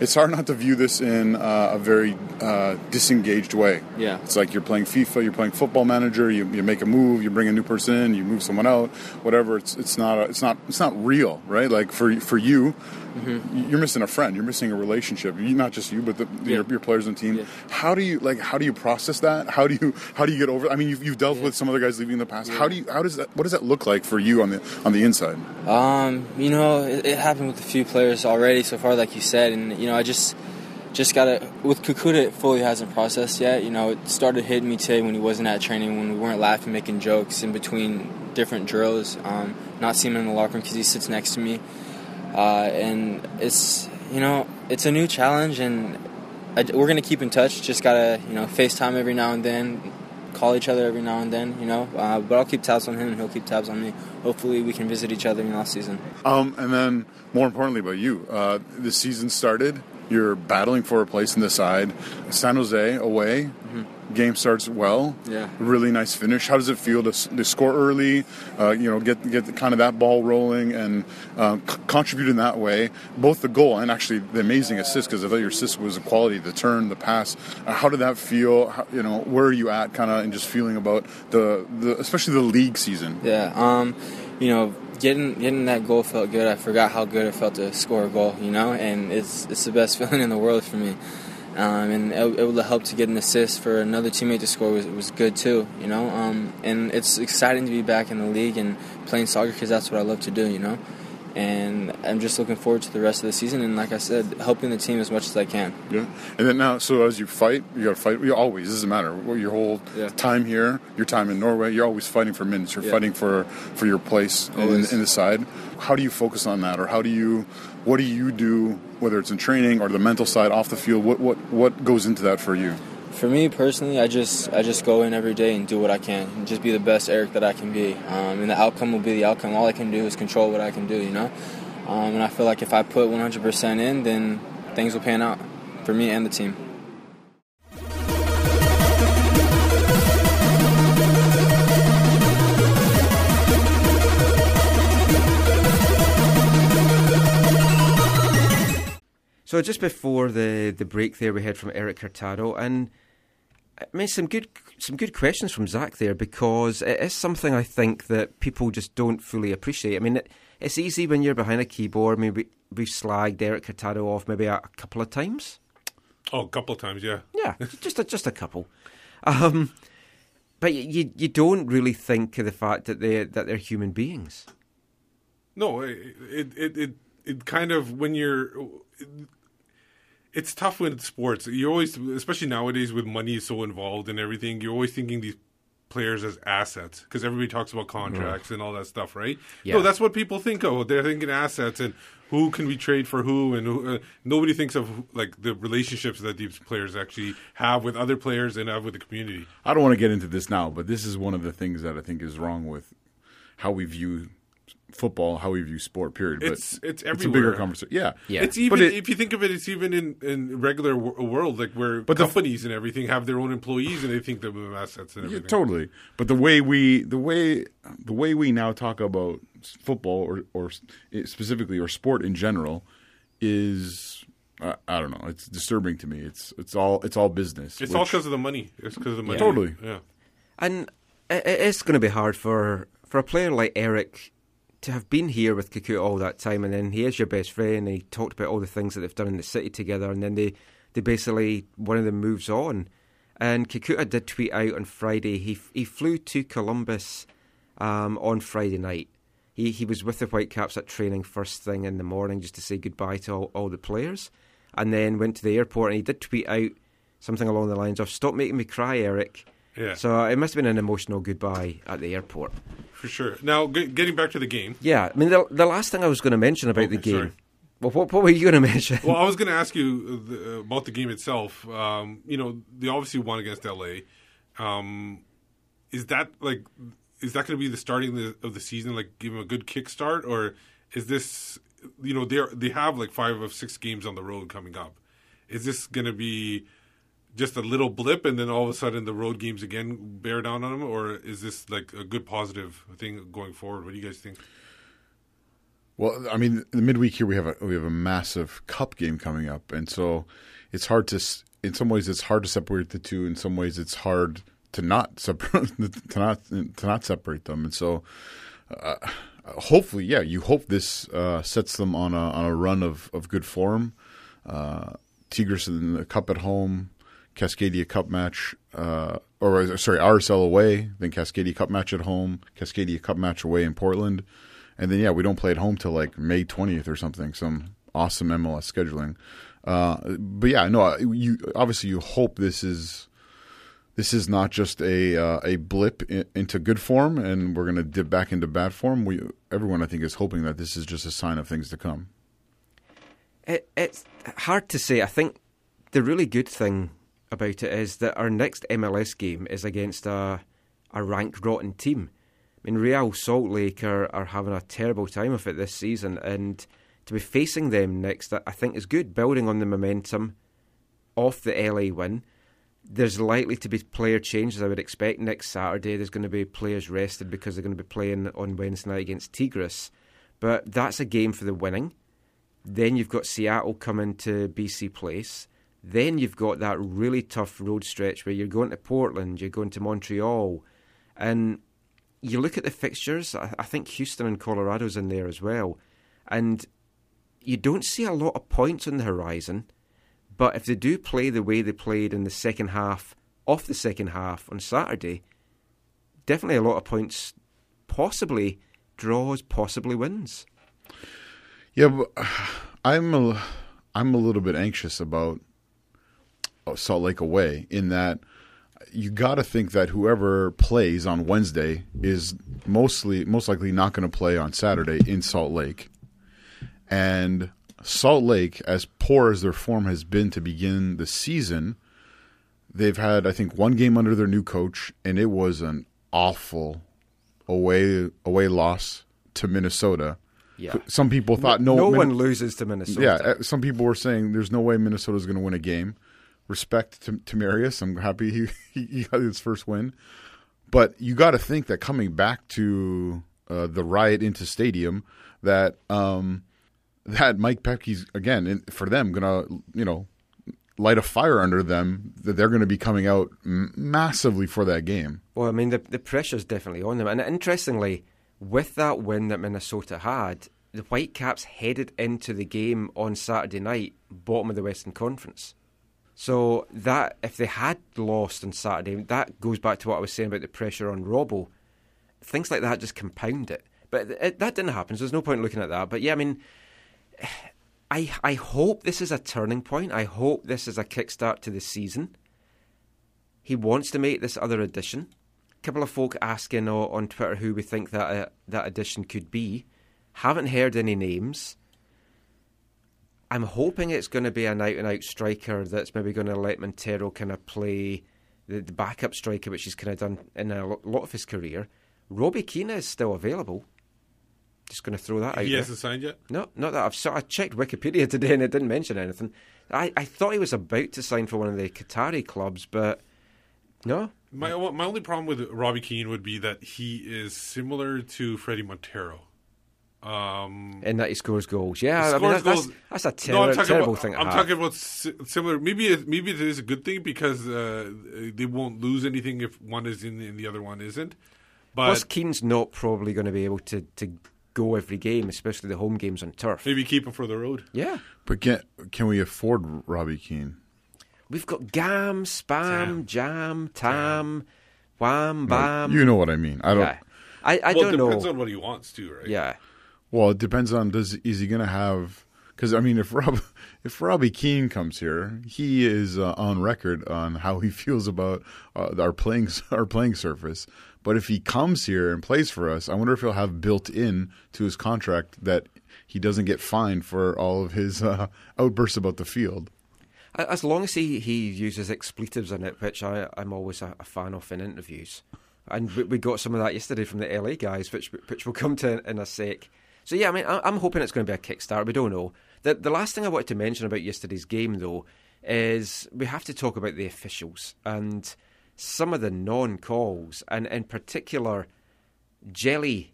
It's hard not to view this in uh, a very uh, disengaged way. Yeah. It's like you're playing FIFA, you're playing Football Manager. You, you make a move, you bring a new person in, you move someone out, whatever. It's it's not a, it's not it's not real, right? Like for for you, Mm-hmm. you're missing a friend. You're missing a relationship. You, not just you, but the, your, your players on the team. How do you like? How do you process that? How do you how do you get over? I mean, you've, you've dealt with some other guys leaving in the past. How do you how does that what does that look like for you on the on the inside? Um, you know, it, it happened with a few players already so far, like you said, and you know, I just just gotta with Kekuta. It fully hasn't processed yet. You know, it started hitting me today when he wasn't at training, when we weren't laughing, making jokes in between different drills. Um, not seeing him in the locker room because he sits next to me, uh, and it's you know, it's a new challenge, and I, we're gonna keep in touch. Just gotta you know, FaceTime every now and then. Call each other every now and then, you know. Uh, but I'll keep tabs on him, and he'll keep tabs on me. Hopefully, we can visit each other in the off season. Um, and then more importantly about you, uh, the season started. You're battling for a place in the side. San Jose away. Game starts well. Yeah. Really nice finish. How does it feel to, to score early? Uh, you know, get get kind of that ball rolling and uh, c- contribute in that way. Both the goal and actually the amazing assist because I thought your assist was a quality. The turn, the pass. Uh, how did that feel? How, you know, where are you at? Kind of and just feeling about the, the especially the league season. Yeah, um, you know, getting getting that goal felt good. I forgot how good it felt to score a goal, you know, and it's it's the best [laughs] feeling in the world for me. Um, and it, it would help to get an assist for another teammate to score was, was good too, you know. Um, and it's exciting to be back in the league and playing soccer because that's what I love to do, you know. And I'm just looking forward to the rest of the season and, like I said, helping the team as much as I can. Yeah, and then now, so as you fight, you got to fight. You always it doesn't matter what your whole Yeah. time here, your time in Norway. You're always fighting for minutes. You're Yeah. fighting for for your place in, in the side. How do you focus on that, or how do you, what do you do, whether it's in training or the mental side off the field? What what what goes into that for you? For me personally, I just I just go in every day and do what I can, and just be the best Erik that I can be. Um, and the outcome will be the outcome. All I can do is control what I can do, you know. Um, and I feel like if I put 100% in, then things will pan out for me and the team. So just before the, the break there, we heard from Erik Hurtado, and I mean some good some good questions from Zach there because it is something I think that people just don't fully appreciate. I mean, it, it's easy when you're behind a keyboard. Maybe we've slagged Erik Hurtado off maybe a, a couple of times. Oh, a couple of times, yeah. Yeah, [laughs] just a, just a couple. Um, but you you don't really think of the fact that they that they're human beings. No, it it it it, it kind of when you're. it's tough when it's sports. You're always, especially nowadays with money so involved and everything. You're always thinking these players as assets because everybody talks about contracts and all that stuff, right? Yeah. No, that's what people think of. They're thinking assets and who can we trade for who, and who, uh, nobody thinks of like the relationships that these players actually have with other players and have with the community. I don't want to get into this now, but this is one of the things that I think is wrong with how we view football, how we view sport. Period. But It's- it's a bigger everywhere. conversation. Yeah, Yeah. It's even But it- if you think of it, it's even in in regular w- world, like where But the- companies and everything have their own employees and they think they're assets and Yeah, everything. totally. But the way we the way the way we now talk about football or or eh, specifically or sport in general is I, I don't know. It's disturbing to me. It's it's all it's all business. It's all because of the money. It's because of the money. Totally. Yeah. And eh, eh, it, it is going to be hard for, for a player like Erik to have been here with Kekuta all that time, and then he is your best friend, and he talked about all the things that they've done in the city together, and then they, they basically, one of them moves on. And Kekuta did tweet out on Friday. He he flew to Columbus um, on Friday night. He he was with the Whitecaps at training first thing in the morning just to say goodbye to all, all the players, and then went to the airport and he did tweet out something along the lines of "Stop making me cry, Erik." Yeah. So uh, it must have been an emotional goodbye at the airport. For sure. Now, g- getting back to the game. Yeah, I mean the the last thing I was going to mention about the game. sorry. Well, what what were you going [laughs] to mention? Well, I was going to ask you uh, the, about the game itself. Um, you know, they obviously won against LA. Um, is that like, is that going to be the starting of the, of the season? Like, give them a good kickstart, or is this, you know, they they have like five of six games on the road coming up. Is this going to be just a little blip, and then all of a sudden the road games again bear down on them, or is this like a good positive thing going forward? What do you guys think? Well, I mean, the midweek here we have a we have a massive cup game coming up, and so it's hard to. In some ways, it's hard to separate the two. In some ways, it's hard to not separate [laughs] to not to not separate them. And so, uh, hopefully, yeah, you hope this uh, sets them on a on a run of of good form. Uh, Tigres in the cup at home, Cascadia Cup match, uh, or uh, sorry, RSL away, then Cascadia Cup match at home, Cascadia Cup match away in Portland, and then yeah, we don't play at home till like May twentieth or something. Some awesome MLS scheduling. Uh, but yeah, no, you obviously you hope this is this is not just a uh, a blip in, into good form, and we're going to dip back into bad form. We everyone I think is hoping that this is just a sign of things to come. It, it's hard to say. I think the really good thing about it is that our next MLS game is against a a rank rotten team. I mean, Real Salt Lake are, are having a terrible time of it this season, and to be facing them next, I think is good. Building on the momentum off the LA win, there's likely to be player changes. I would expect next Saturday. There's going to be players rested because they're going to be playing on Wednesday night against Tigres, but that's a game for the winning. Then you've got Seattle coming to BC Place. Then you've got that really tough road stretch where you're going to Portland, you're going to Montreal, and you look at the fixtures. I, think Houston and Colorado's in there as well, and you don't see a lot of points on the horizon. But if they do play the way they played in the second half, off the second half on Saturday, definitely a lot of points, possibly draws, possibly wins. Yeah, [sighs] I'm a, I'm a little bit anxious about Salt Lake away in that you got to think that whoever plays on Wednesday is mostly most likely not going to play on Saturday in Salt Lake. And Salt Lake, as poor as their form has been to begin the season, they've had I think one game under their new coach, and it was an awful away away loss to Minnesota. Yeah. Some people thought no, no Min- one loses to Minnesota. yeah, uh, some people were saying there's no way Minnesota's going to win a game. Respect to, to Marius. I'm happy [laughs] he, he got his first win. But you got to think that coming back to uh, the Rio Tinto Stadium, that um, that Mike Petke's again in, for them gonna you know light a fire under them that they're going to be coming out m- massively for that game. Well, I mean, the the pressure's definitely on them. And interestingly, with that win that Minnesota had, the Whitecaps headed into the game on Saturday night, bottom of the Western Conference. So that if they had lost on Saturday, that goes back to what I was saying about the pressure on Robbo. Things like that just compound it. But it, that didn't happen, so there's no point looking at that. But yeah, I mean, [sighs] I I hope this is a turning point. I hope this is a kickstart to the season. He wants to make this other addition. A couple of folk asking on Twitter who we think that uh, that addition could be. Haven't heard any names. I'm hoping it's going to be an out and out striker that's maybe going to let Montero kind of play the, the backup striker, which he's kind of done in a lot of his career. Robbie Keane is still available. Just going to throw that out He there. hasn't signed yet. No, not that I've. So I checked Wikipedia [laughs] today and it didn't mention anything. I, I thought he was about to sign for one of the Qatari clubs, but no. My my only problem with Robbie Keane would be that he is similar to Fredy Montero. Um, In that he scores goals. Yeah, I mean, that- that's, goals- that's a No, ter- I'm terrible about, thing to I'm have. talking about similar. Maybe it, maybe it is a good thing because uh, they won't lose anything if one is in and the other one isn't. But Plus, Keane's not probably going to be able to, to go every game, especially the home games on turf. maybe keep him for the road. Yeah. But can can we afford Robbie Keane? we've got gam, spam, jam, tam, wham, bam. you know what I mean. I don't. yeah. I, I well, don't it depends know. on what he wants to, right? yeah. Well, it depends on does is he going to have because I mean if Rob [laughs] if Robbie Keane comes here, he is uh, on record on how he [laughs] feels about uh, our playing [laughs] our playing surface. But if he comes here and plays for us, I wonder if he'll have built in to his contract that he doesn't get fined for all of his uh, outbursts about the field. As long as he, he uses expletives in it, which I, I'm always a, a fan of in interviews. And we, we got some of that yesterday from the LA guys, which which we'll come to in a sec. So, yeah, I mean, I'm hoping it's going to be a kickstart. We don't know. The, the last thing I wanted to mention about yesterday's game, though, is we have to talk about the officials and some of the non calls, and in particular, Jelle,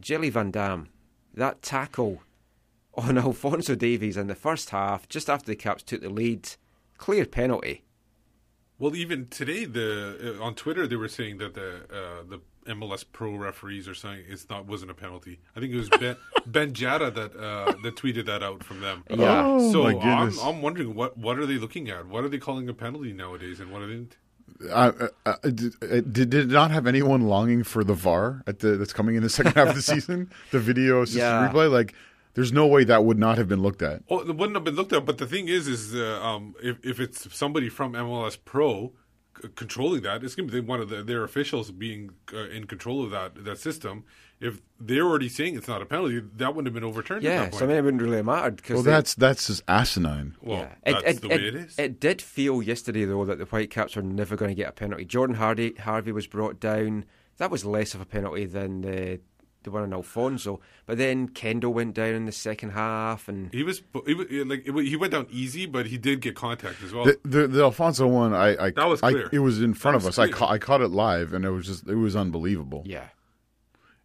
Jelle Van Damme, that tackle on [laughs] Alfonso Davies in the first half, just after the Caps took the lead, clear penalty. Well, even today, the uh, on Twitter they were saying that the uh, the MLS Pro referees are saying it's not wasn't a penalty. I think it was Ben [laughs] Ben Jada that uh, that tweeted that out from them. Yeah. Oh, so my I'm. I'm wondering what what are they looking at? What are they calling a penalty nowadays, and what are they? Uh, uh, uh, did, uh, did did not have anyone longing for the VAR at the that's coming in the second half of the [laughs] season? The video assisted Yeah. replay, like there's no way that would not have been looked at. Oh, it wouldn't have been looked at. But the thing is, is uh, um, if if it's somebody from MLS Pro c- controlling that, it's going to be one of the, their officials being uh, in control of that that system. If they're already saying it's not a penalty, that wouldn't have been overturned. at Yeah, that point. so I mean, it wouldn't really have mattered because Well, that's that's just asinine. well, yeah. that's the way it is. It did feel yesterday though that the Whitecaps were never going to get a penalty. Jordan Hardy Harvey was brought down. That was less of a penalty than the the one on Alfonso. But then Kendall went down in the second half, and He was, he was like he went down easy, but he did get contact as well. The, the the Alfonso one, I, I That was I- clear. it was in front That of was us. I ca- I caught it live, and it was just it was unbelievable. yeah,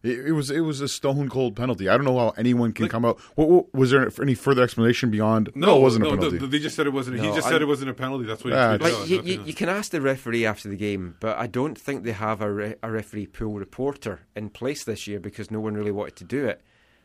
It, it was it was a stone cold penalty. I don't know how anyone can Like- come out. What, what, was there any further explanation beyond? No, it wasn't a penalty. th- they just said it wasn't. he just I- said it wasn't a penalty. That's what he Ah, tweeted it's- out. like you, you, you can ask the referee after the game, but I don't think they have a, re- a referee pool reporter in place this year because no one really wanted to do it.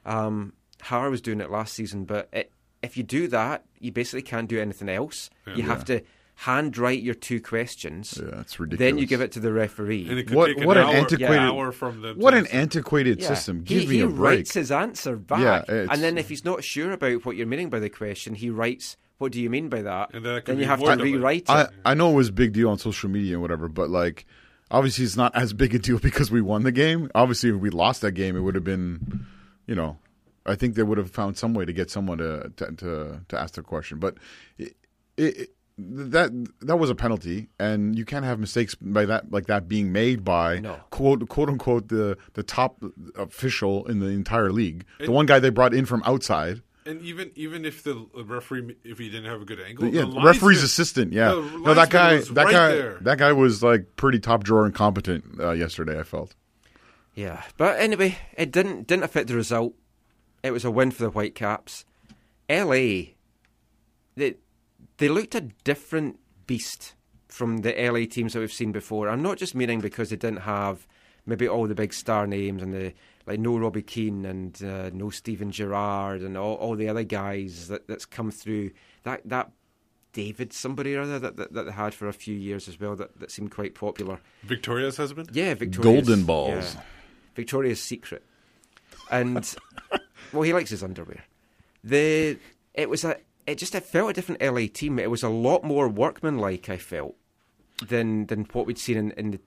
Um, Har was doing it last season, but it, if you do that, you basically can't do anything else. You have to handwrite your two questions. Yeah, it's Then you give it to the referee. and it could what take an what an hour, antiquated hour from the what an antiquated Yeah. system. He, Give me he a break. writes his answer back, Yeah, and then if he's not sure about what you're meaning by the question, he writes, "What do you mean by that?" And that then you have to rewrite it. I, I know it was a big deal on social media and whatever, but like obviously it's not as big a deal [laughs] because we won the game. Obviously, if we lost that game, it would have been, you know, I think they would have found some way to get someone to to to, to ask the question. But it, it, that that was a penalty, and you can't have mistakes by that like that being made by No. quote quote unquote the the top official in the entire league, the one guy they brought in from outside. And even even if the referee, if he didn't have a good angle, Yeah, the the referee's linesman- assistant. Yeah, the no, that guy, that right guy, there. that guy was like pretty top drawer incompetent uh, yesterday. I felt. Yeah, but anyway, it didn't didn't affect the result. It was a win for the Whitecaps. LA, they they looked a different beast from the LA teams that we've seen before. I'm not just meaning because they didn't have maybe all the big star names and the like no Robbie Keane and uh, no Steven Gerrard and all, all the other guys that, that's come through. That that David somebody or other that, that, that they had for a few years as well that, that seemed quite popular. Victoria's husband. Yeah, Victoria's Golden balls. yeah. Victoria's Secret, and [laughs] well, he likes his underwear. The it was a it just it felt a different LA team. It was a lot more workmanlike. I felt than than what we'd seen in, in the,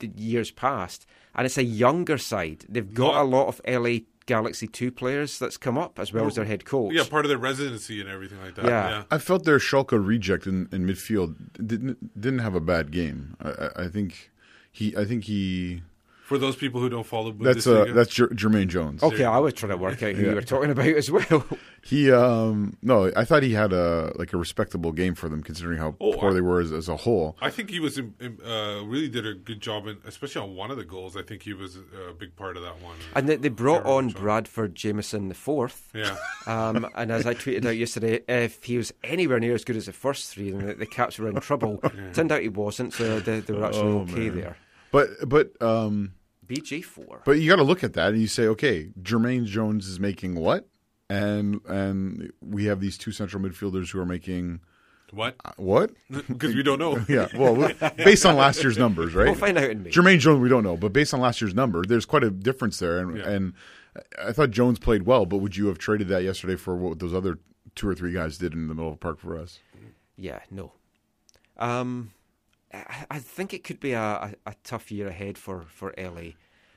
the years past, and it's a younger side. They've got Lot- a lot of LA Galaxy two players that's come up as well as their head coach. Yeah, part of their residency and everything like that. Yeah. Yeah. I felt their Schalke reject in, in midfield didn't didn't have a bad game. I, I, I think he, I think he. For those people who don't follow That's uh, that's Jer- Jermaine Jones. Okay, I was trying to work out who you were talking about as well. [laughs] He, um, no, I thought he had a like a respectable game for them considering how Oh, poor I- they were as, as a whole. I think he was in, in, uh, really did a good job, in, especially on one of the goals. I think he was a big part of that one. And they, they brought on job. Bradford Jamieson the fourth. Yeah. [laughs] Um, and as I tweeted out yesterday, if he was anywhere near as good as the first three, then the, the Caps were in trouble. [laughs] Turned out he wasn't, so they, they were actually Oh, okay man. there. But but um, BG four. But you got to look at that and you say, okay, Jermaine Jones is making what, and and we have these two central midfielders who are making What? What? [laughs] Because we don't know. [laughs] Yeah, well, based on last year's numbers, right? We'll find out in May. Jermaine Jones, we don't know, but based on last year's number, there's quite a difference there. And, Yeah. and I thought Jones played well, but would you have traded that yesterday for what those other two or three guys did in the middle of the park for us? Yeah, no. Um, I, I think it could be a, a, a tough year ahead for for LA.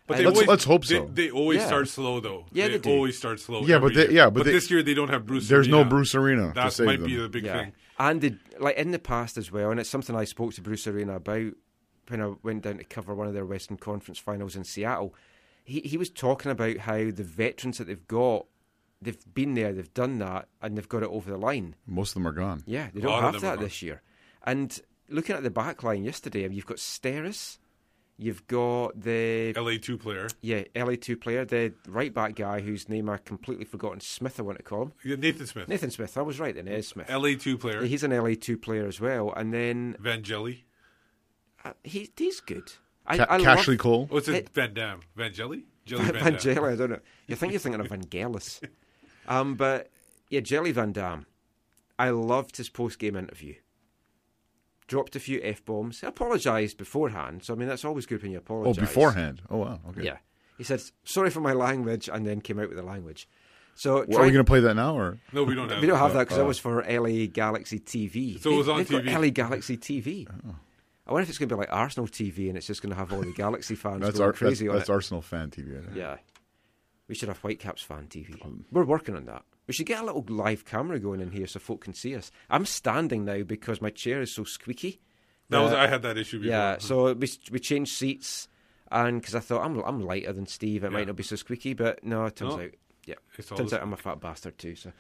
But um, they Let's- always, let's hope they, so. They always Yeah. start slow, though. Yeah, they, they do. always start slow. Yeah, but they- yeah, but they- this year they don't have Bruce. Arena. There's no Bruce Arena to That save might them. be the big yeah, thing. and the, like in the past as well, and it's something I spoke to Bruce Arena about when I went down to cover one of their Western Conference finals in Seattle. He he was talking about how the veterans that they've got, they've been there, they've done that, and they've got it over the line. Most of them are gone. Yeah, they don't have that this year. And looking at the back line yesterday, you've got Steres, you've got the LA two player yeah LA two player, the right back guy whose name I completely forgotten. Smith, I want to call him Yeah, Nathan Smith. Nathan Smith. I was right. Then it is Smith. LA two player He's an LA two player as well, and then Vangeli. uh, he he's good. I, Ca- I Cashley love Cole. What's it? It- Van Damme. Vangelli. Jelle Van Damme. I don't know. You think you're thinking of Vangelis, [laughs] um, but yeah, Jelle Van Damme. I loved his post game interview. Dropped a few f bombs. He Apologised beforehand, so I mean that's always good when you apologise. Oh, apologise. beforehand. Oh, wow. Okay. Yeah, he said sorry for my language, and then came out with the language. So Well, are try- we going to play that now, or No, we don't have. we don't have oh, that. that because that was for LA Galaxy TV. So it was They- on they've got TV. LA Galaxy TV. Oh. I wonder if it's going to be like Arsenal TV and it's just going to have all the Galaxy fans that's going our that's, crazy on that's it. Arsenal fan TV? I. Yeah, we should have Whitecaps fan TV. Um, We're working on that. We should get a little live camera going in here so folk can see us. I'm standing now because my chair is so squeaky. That was Uh, I had that issue before. Yeah, so we we changed seats, and because I thought I'm I'm lighter than Steve, it Yeah. might not be so squeaky, but no, it turns No. out, yeah, It's turns the out I'm a fat bastard too. So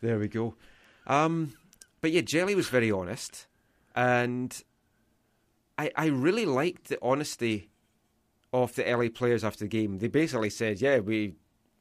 there we go. Um, but yeah, Jelle was very honest, and I I really liked the honesty of the LA players after the game. They basically said, "Yeah, we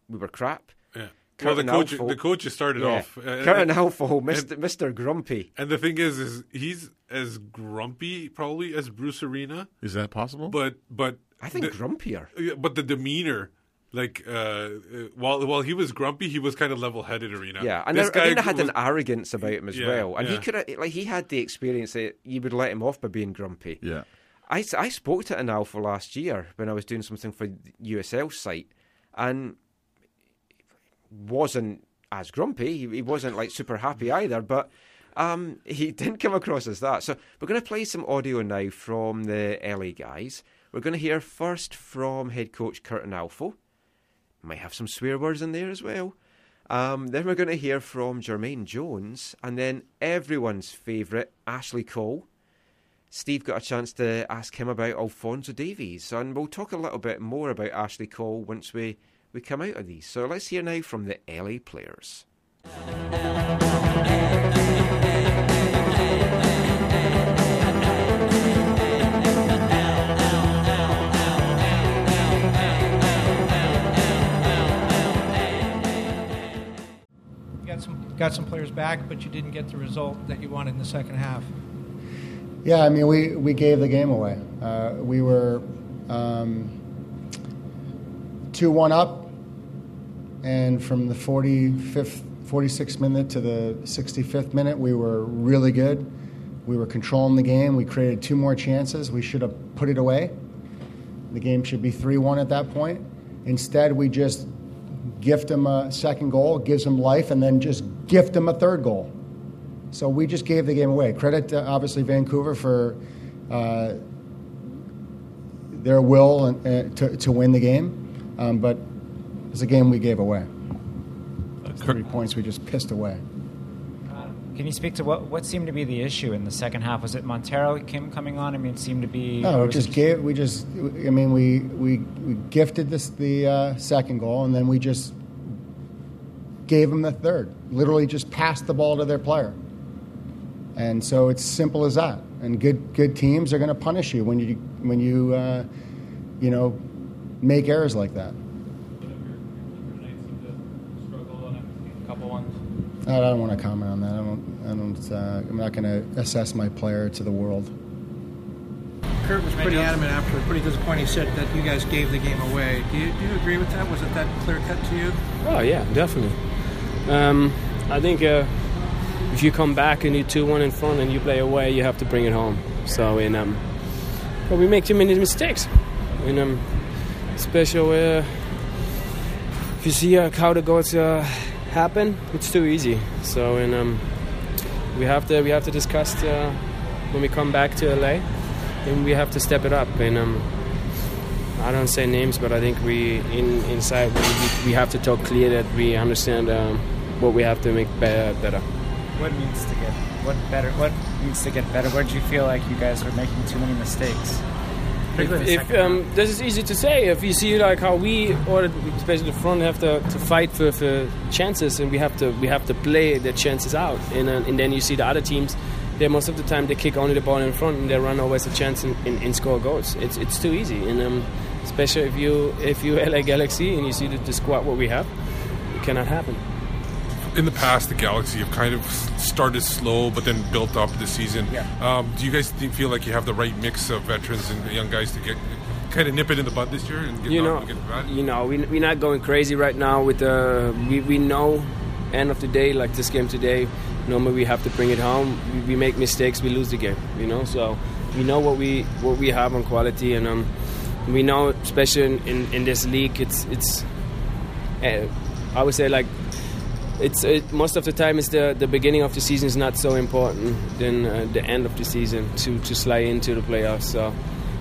we were crap." Yeah. Well, the coach, Alfo- the coach just started Yeah. off. uh, Curtin and, Alfo, Mister Mister Grumpy. and the thing is, is he's as grumpy probably as Bruce Arena, Is that possible? but but I think the, grumpier. but the demeanor. Like uh, uh, while while he was grumpy, he was kind of level headed. Arena, Yeah, and this Arena guy had was, an arrogance about him as Yeah, well, and he could have like he had the experience that you would let him off by being grumpy. yeah. I I spoke to an alpha last year when I was doing something for USL site, and wasn't as grumpy. He, he wasn't like super happy either, but um, he [laughs] didn't come across as that. So we're going to play some audio now from the LA guys. We're going to hear first from head coach Curt Onalfo. Might have some swear words in there as well. Um, then we're going to hear from Jermaine Jones, and then everyone's favourite Ashley Cole. Steve got a chance to ask him about Alfonso Davies, and we'll talk a little bit more about Ashley Cole once we, we come out of these. So let's hear now from the LA players. Got some got some players back, but you didn't get the result that you wanted in the second half. Yeah, I mean, we, we gave the game away. Uh, we were um, 2 1 up, and from the 45th, 46th minute to the 65th minute, we were really good. We were controlling the game. We created two more chances. We should have put it away. The game should be 3 1 at that point. Instead, we just gift them a second goal, gives them life, and then just gift them a third goal. So we just gave the game away. Credit to obviously Vancouver for uh, their will and, uh, to, to win the game, um, but it's a game we gave away. Three points we just pissed away. Can you speak to what, what seemed to be the issue in the second half? Was it Montero Kim coming on? I mean, it seemed to be. No, we just gave. We just. I mean, we we, we gifted this the uh, second goal, and then we just gave them the third. Literally, just passed the ball to their player. And so it's simple as that. And good good teams are going to punish you when you when you uh, you know make errors like that. I don't want to comment on that. I don't. I don't. Uh, I'm not going to assess my player to the world. Curt was pretty adamant after, pretty disappointing. He said that you guys gave the game away. Do you, do you agree with that? Was it that clear cut to you? Oh yeah, definitely. Um, I think uh, if you come back and you two one in front and you play away, you have to bring it home. So in um, but we make too many mistakes. In um, special uh, if you see uh, how the goals uh, happen, it's too easy. So in um, we have to we have to discuss uh, when we come back to LA, and we have to step it up. And um, I don't say names, but I think we in inside we, we have to talk clear that we understand um, what we have to make be- better. What needs to get what better? What needs to get better? Where do you feel like you guys were making too many mistakes? If, if um, this is easy to say, if you see like how we, or especially the front, have to, to fight for, for chances, and we have to we have to play the chances out, and uh, and then you see the other teams. They most of the time they kick only the ball in front, and they run always a chance and, and, and score goals. It's it's too easy, and um, especially if you if you [laughs] LA Galaxy and you see the, the squad what we have, it cannot happen. In the past, the Galaxy have kind of started slow, but then built up this season. Yeah. Um, do you guys think, feel like you have the right mix of veterans and young guys to get kind of nip it in the bud this year and get you know, you know, we, we're not going crazy right now. With the we, we know, end of the day, like this game today, normally we have to bring it home. We, we make mistakes, we lose the game. You know, so we know what we what we have on quality, and um, we know, especially in, in, in this league, it's it's. Uh, I would say like. It's it, most of the time. It's the, the beginning of the season is not so important than uh, the end of the season to, to slide into the playoffs. So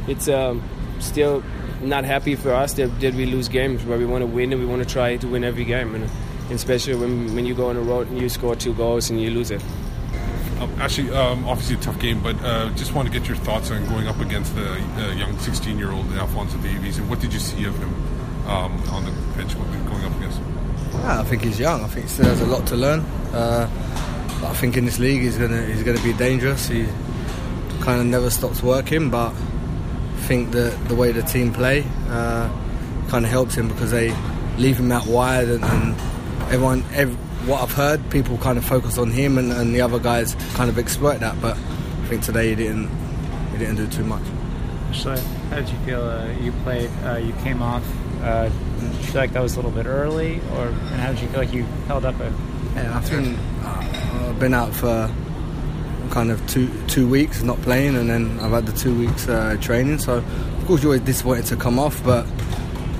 it's um, still not happy for us that, that we lose games where we want to win and we want to try to win every game and, and especially when, when you go on the road and you score two goals and you lose it Um, actually, um, obviously a tough game, but uh, just want to get your thoughts on going up against the uh, young 16-year-old Alfonso Davies, and what did you see of him um, on the pitch going up against him? Yeah, I think he's young. I think he still has a lot to learn. Uh, but I think in this league he's gonna he's gonna be dangerous. He kind of never stops working, but I think that the way the team play uh, kind of helps him because they leave him out wide, and, and everyone. Ev- what I've heard, people kind of focus on him, and, and the other guys kind of exploit that. But I think today he didn't he didn't do too much. So, how did you feel? Uh, you played. Uh, you came off. Uh, did you feel like that was a little bit early, or and how did you feel like you held up it? Yeah, I think uh, I've been out for kind of two two weeks not playing, and then I've had the two weeks uh, training. So of course you're always disappointed to come off, but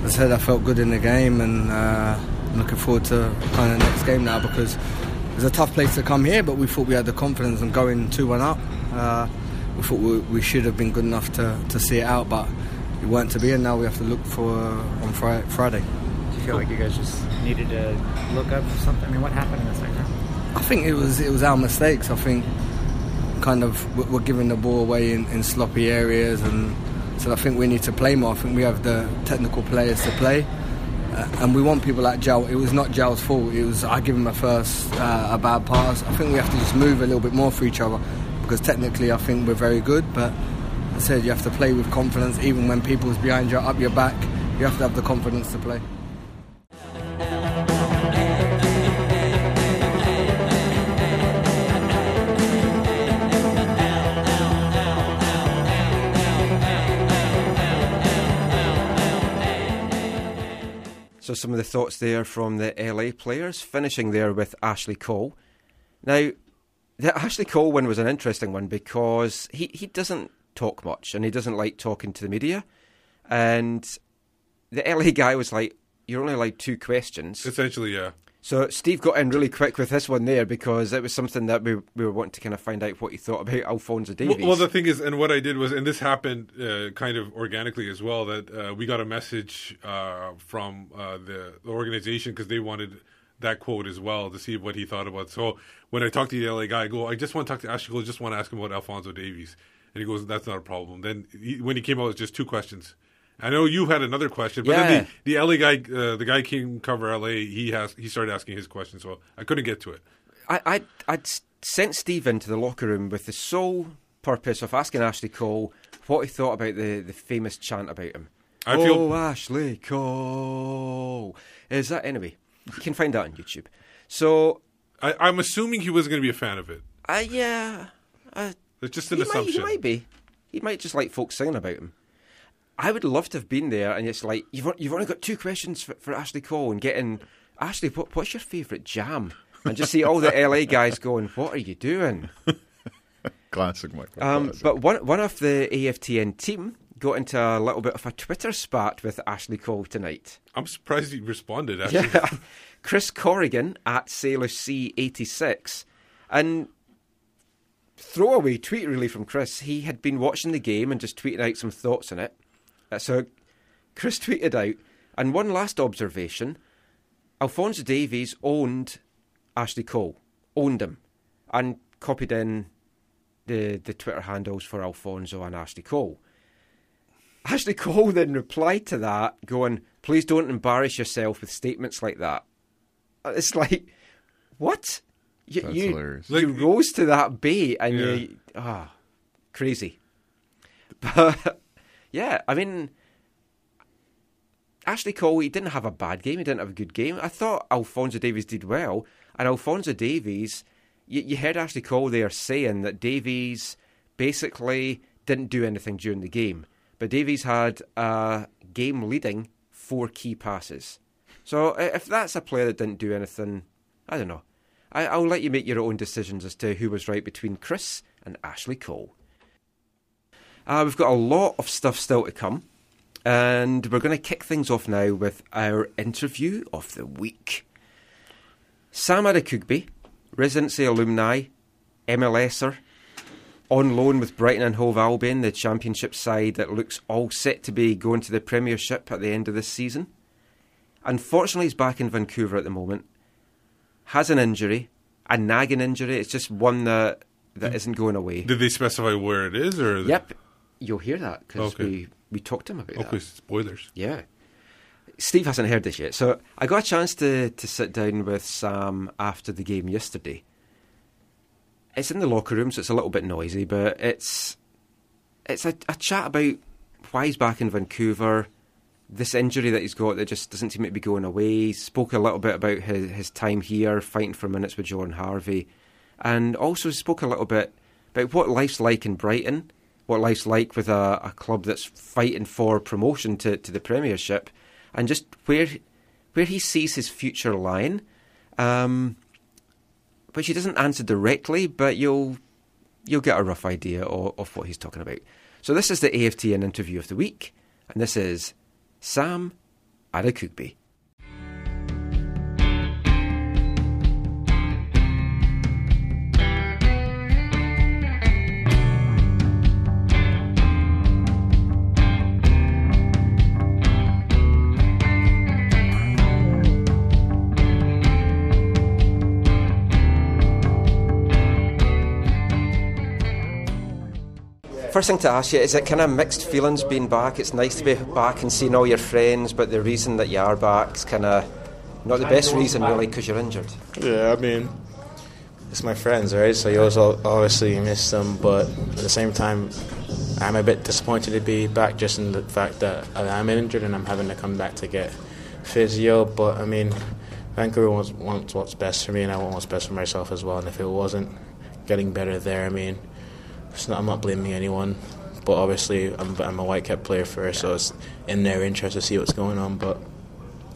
as I said, I felt good in the game, and uh, I'm looking forward to kind of next game now because it's a tough place to come here. But we thought we had the confidence and going two one up. Uh, we thought we, we should have been good enough to, to see it out, but we weren't to be, and now we have to look for on Fri- Friday. Do you feel like you guys just needed to look up for something? I mean, what happened in the second half? I think it was it was our mistakes. I think kind of we're- giving the ball away in, in sloppy areas, and so I think we need to play more. I think we have the technical players to play, uh, and we want people like Joe. It was not Joe's fault. It was I give him a first uh, a bad pass. I think we have to just move a little bit more for each other because technically I think we're very good, but. Said you have to play with confidence even when people's behind you, up your back. You have to have the confidence to play. So some of the thoughts there from the LA players, finishing there with Ashley Cole. Now, the Ashley Cole one was an interesting one because he, he doesn't talk much and he doesn't like talking to the media. And the [laughs] LA guy was like, You're only allowed two questions. Essentially, yeah. So Steve got in really quick with this one there because it was something that we, we were wanting to kind of find out what he thought about Alfonso Davies. Well, well, the thing is, and what I did was, and this happened uh, kind of organically as well, that uh, we got a message uh, from uh, the, the organization because they wanted that quote as well to see what he thought about. So when I talked to the LA guy, I go, I just want to talk to Ashley Cole, just want to ask him about Alfonso Davies. And he goes, that's not a problem. Then he, when he came out, it was just two questions. I know you had another question, but then the, the LA guy, uh, the guy came cover LA. He has he started asking his question, so I couldn't get to it. I, I, I'd sent Steve into the locker room with the sole purpose of asking Ashley Cole what he thought about the, the famous chant about him. I oh, feel- Ashley Cole. Is that anyway? You can find that on YouTube. So I, I'm assuming he wasn't going to be a fan of it. Uh, yeah. Uh, It's just an he might, assumption. he might be. He might just like folks singing about him. I would love to have been there, and it's like you've you've only got two questions for, for Ashley Cole and getting Ashley. What, what's your favourite jam? and just see all the [laughs] LA guys going, "What are you doing?" [laughs] Classic Michael. Um, classic. but one one of the AFTN team got into a little bit of a Twitter spat with Ashley Cole tonight. I'm surprised he responded. [laughs] Actually, Yeah. Chris Corrigan at Sailor C86. And throwaway tweet really from Chris. He had been watching the game and just tweeted out some thoughts on it. So Chris [laughs] tweeted out, and one last observation Alfonso Davies owned Ashley Cole, owned him, and copied in the, the Twitter handles for Alfonso and Ashley Cole. Ashley [laughs] Cole then replied to that, going, Please don't embarrass yourself with statements like that. Uh, It's like, what? You, That's you, hilarious. you rose to that bait and Yeah. you. Ah, crazy. But, [laughs] yeah, I mean, Ashley Cole, he didn't have a bad game. He didn't have a good game. I thought Alfonso Davies did well. And Alfonso Davies, you, you heard Ashley Cole there saying that Davies basically didn't do anything during the game. But Davies had a game leading four key passes. So if that's a player that didn't do anything, I don't know. I, I'll let you make your own decisions as to who was right between Chris and Ashley Cole. Uh, we've got a lot of stuff still to come, and we're going to kick things off now with our interview of the week. Sam Adekugbe, residency alumni, MLSer, on loan with Brighton and Hove Albion, the championship side that looks all set to be going to the Premiership at the end of this season. Unfortunately, he's back in Vancouver at the moment. Has an injury, a nagging injury. It's just one that that isn't going away. did they specify where it is, or Yep, you'll hear that because Okay. we we talked to him about Okay, that. spoilers. Yeah. Steve hasn't heard this yet. So I got a chance to, to sit down with Sam after the game yesterday. It's in the locker room, so it's a little bit noisy, but it's it's a, a chat about why he's back in Vancouver, this injury that he's got that just doesn't seem to be going away. He spoke a little bit about his, his time here, fighting for minutes with John Harvey, and also spoke a little bit about what life's like in Brighton, what life's like with a, a club that's fighting for promotion to, to the Premiership, and just where where he sees his future lying. Um, which he doesn't answer directly, but you'll you'll get a rough idea of, of what he's talking about. So this is the AFTN interview of the week, and this is Sam Adekugbe. First thing to ask you is it kind of mixed feelings being back? It's nice to be back and seeing all your friends, but the reason that you are back is kind of not the best reason, really, because you're injured. Yeah, I mean, it's my friends, right? So you also obviously miss them, but at the same time, I'm a bit disappointed to be back just in the fact that I'm injured and I'm having to come back to get physio. But I mean, Vancouver wants, wants what's best for me, and I want what's best for myself as well. And if it wasn't getting better there, I mean, not, I'm not blaming anyone. But obviously, I'm, I'm a Whitecap player first, so it's in their interest to see what's going on. But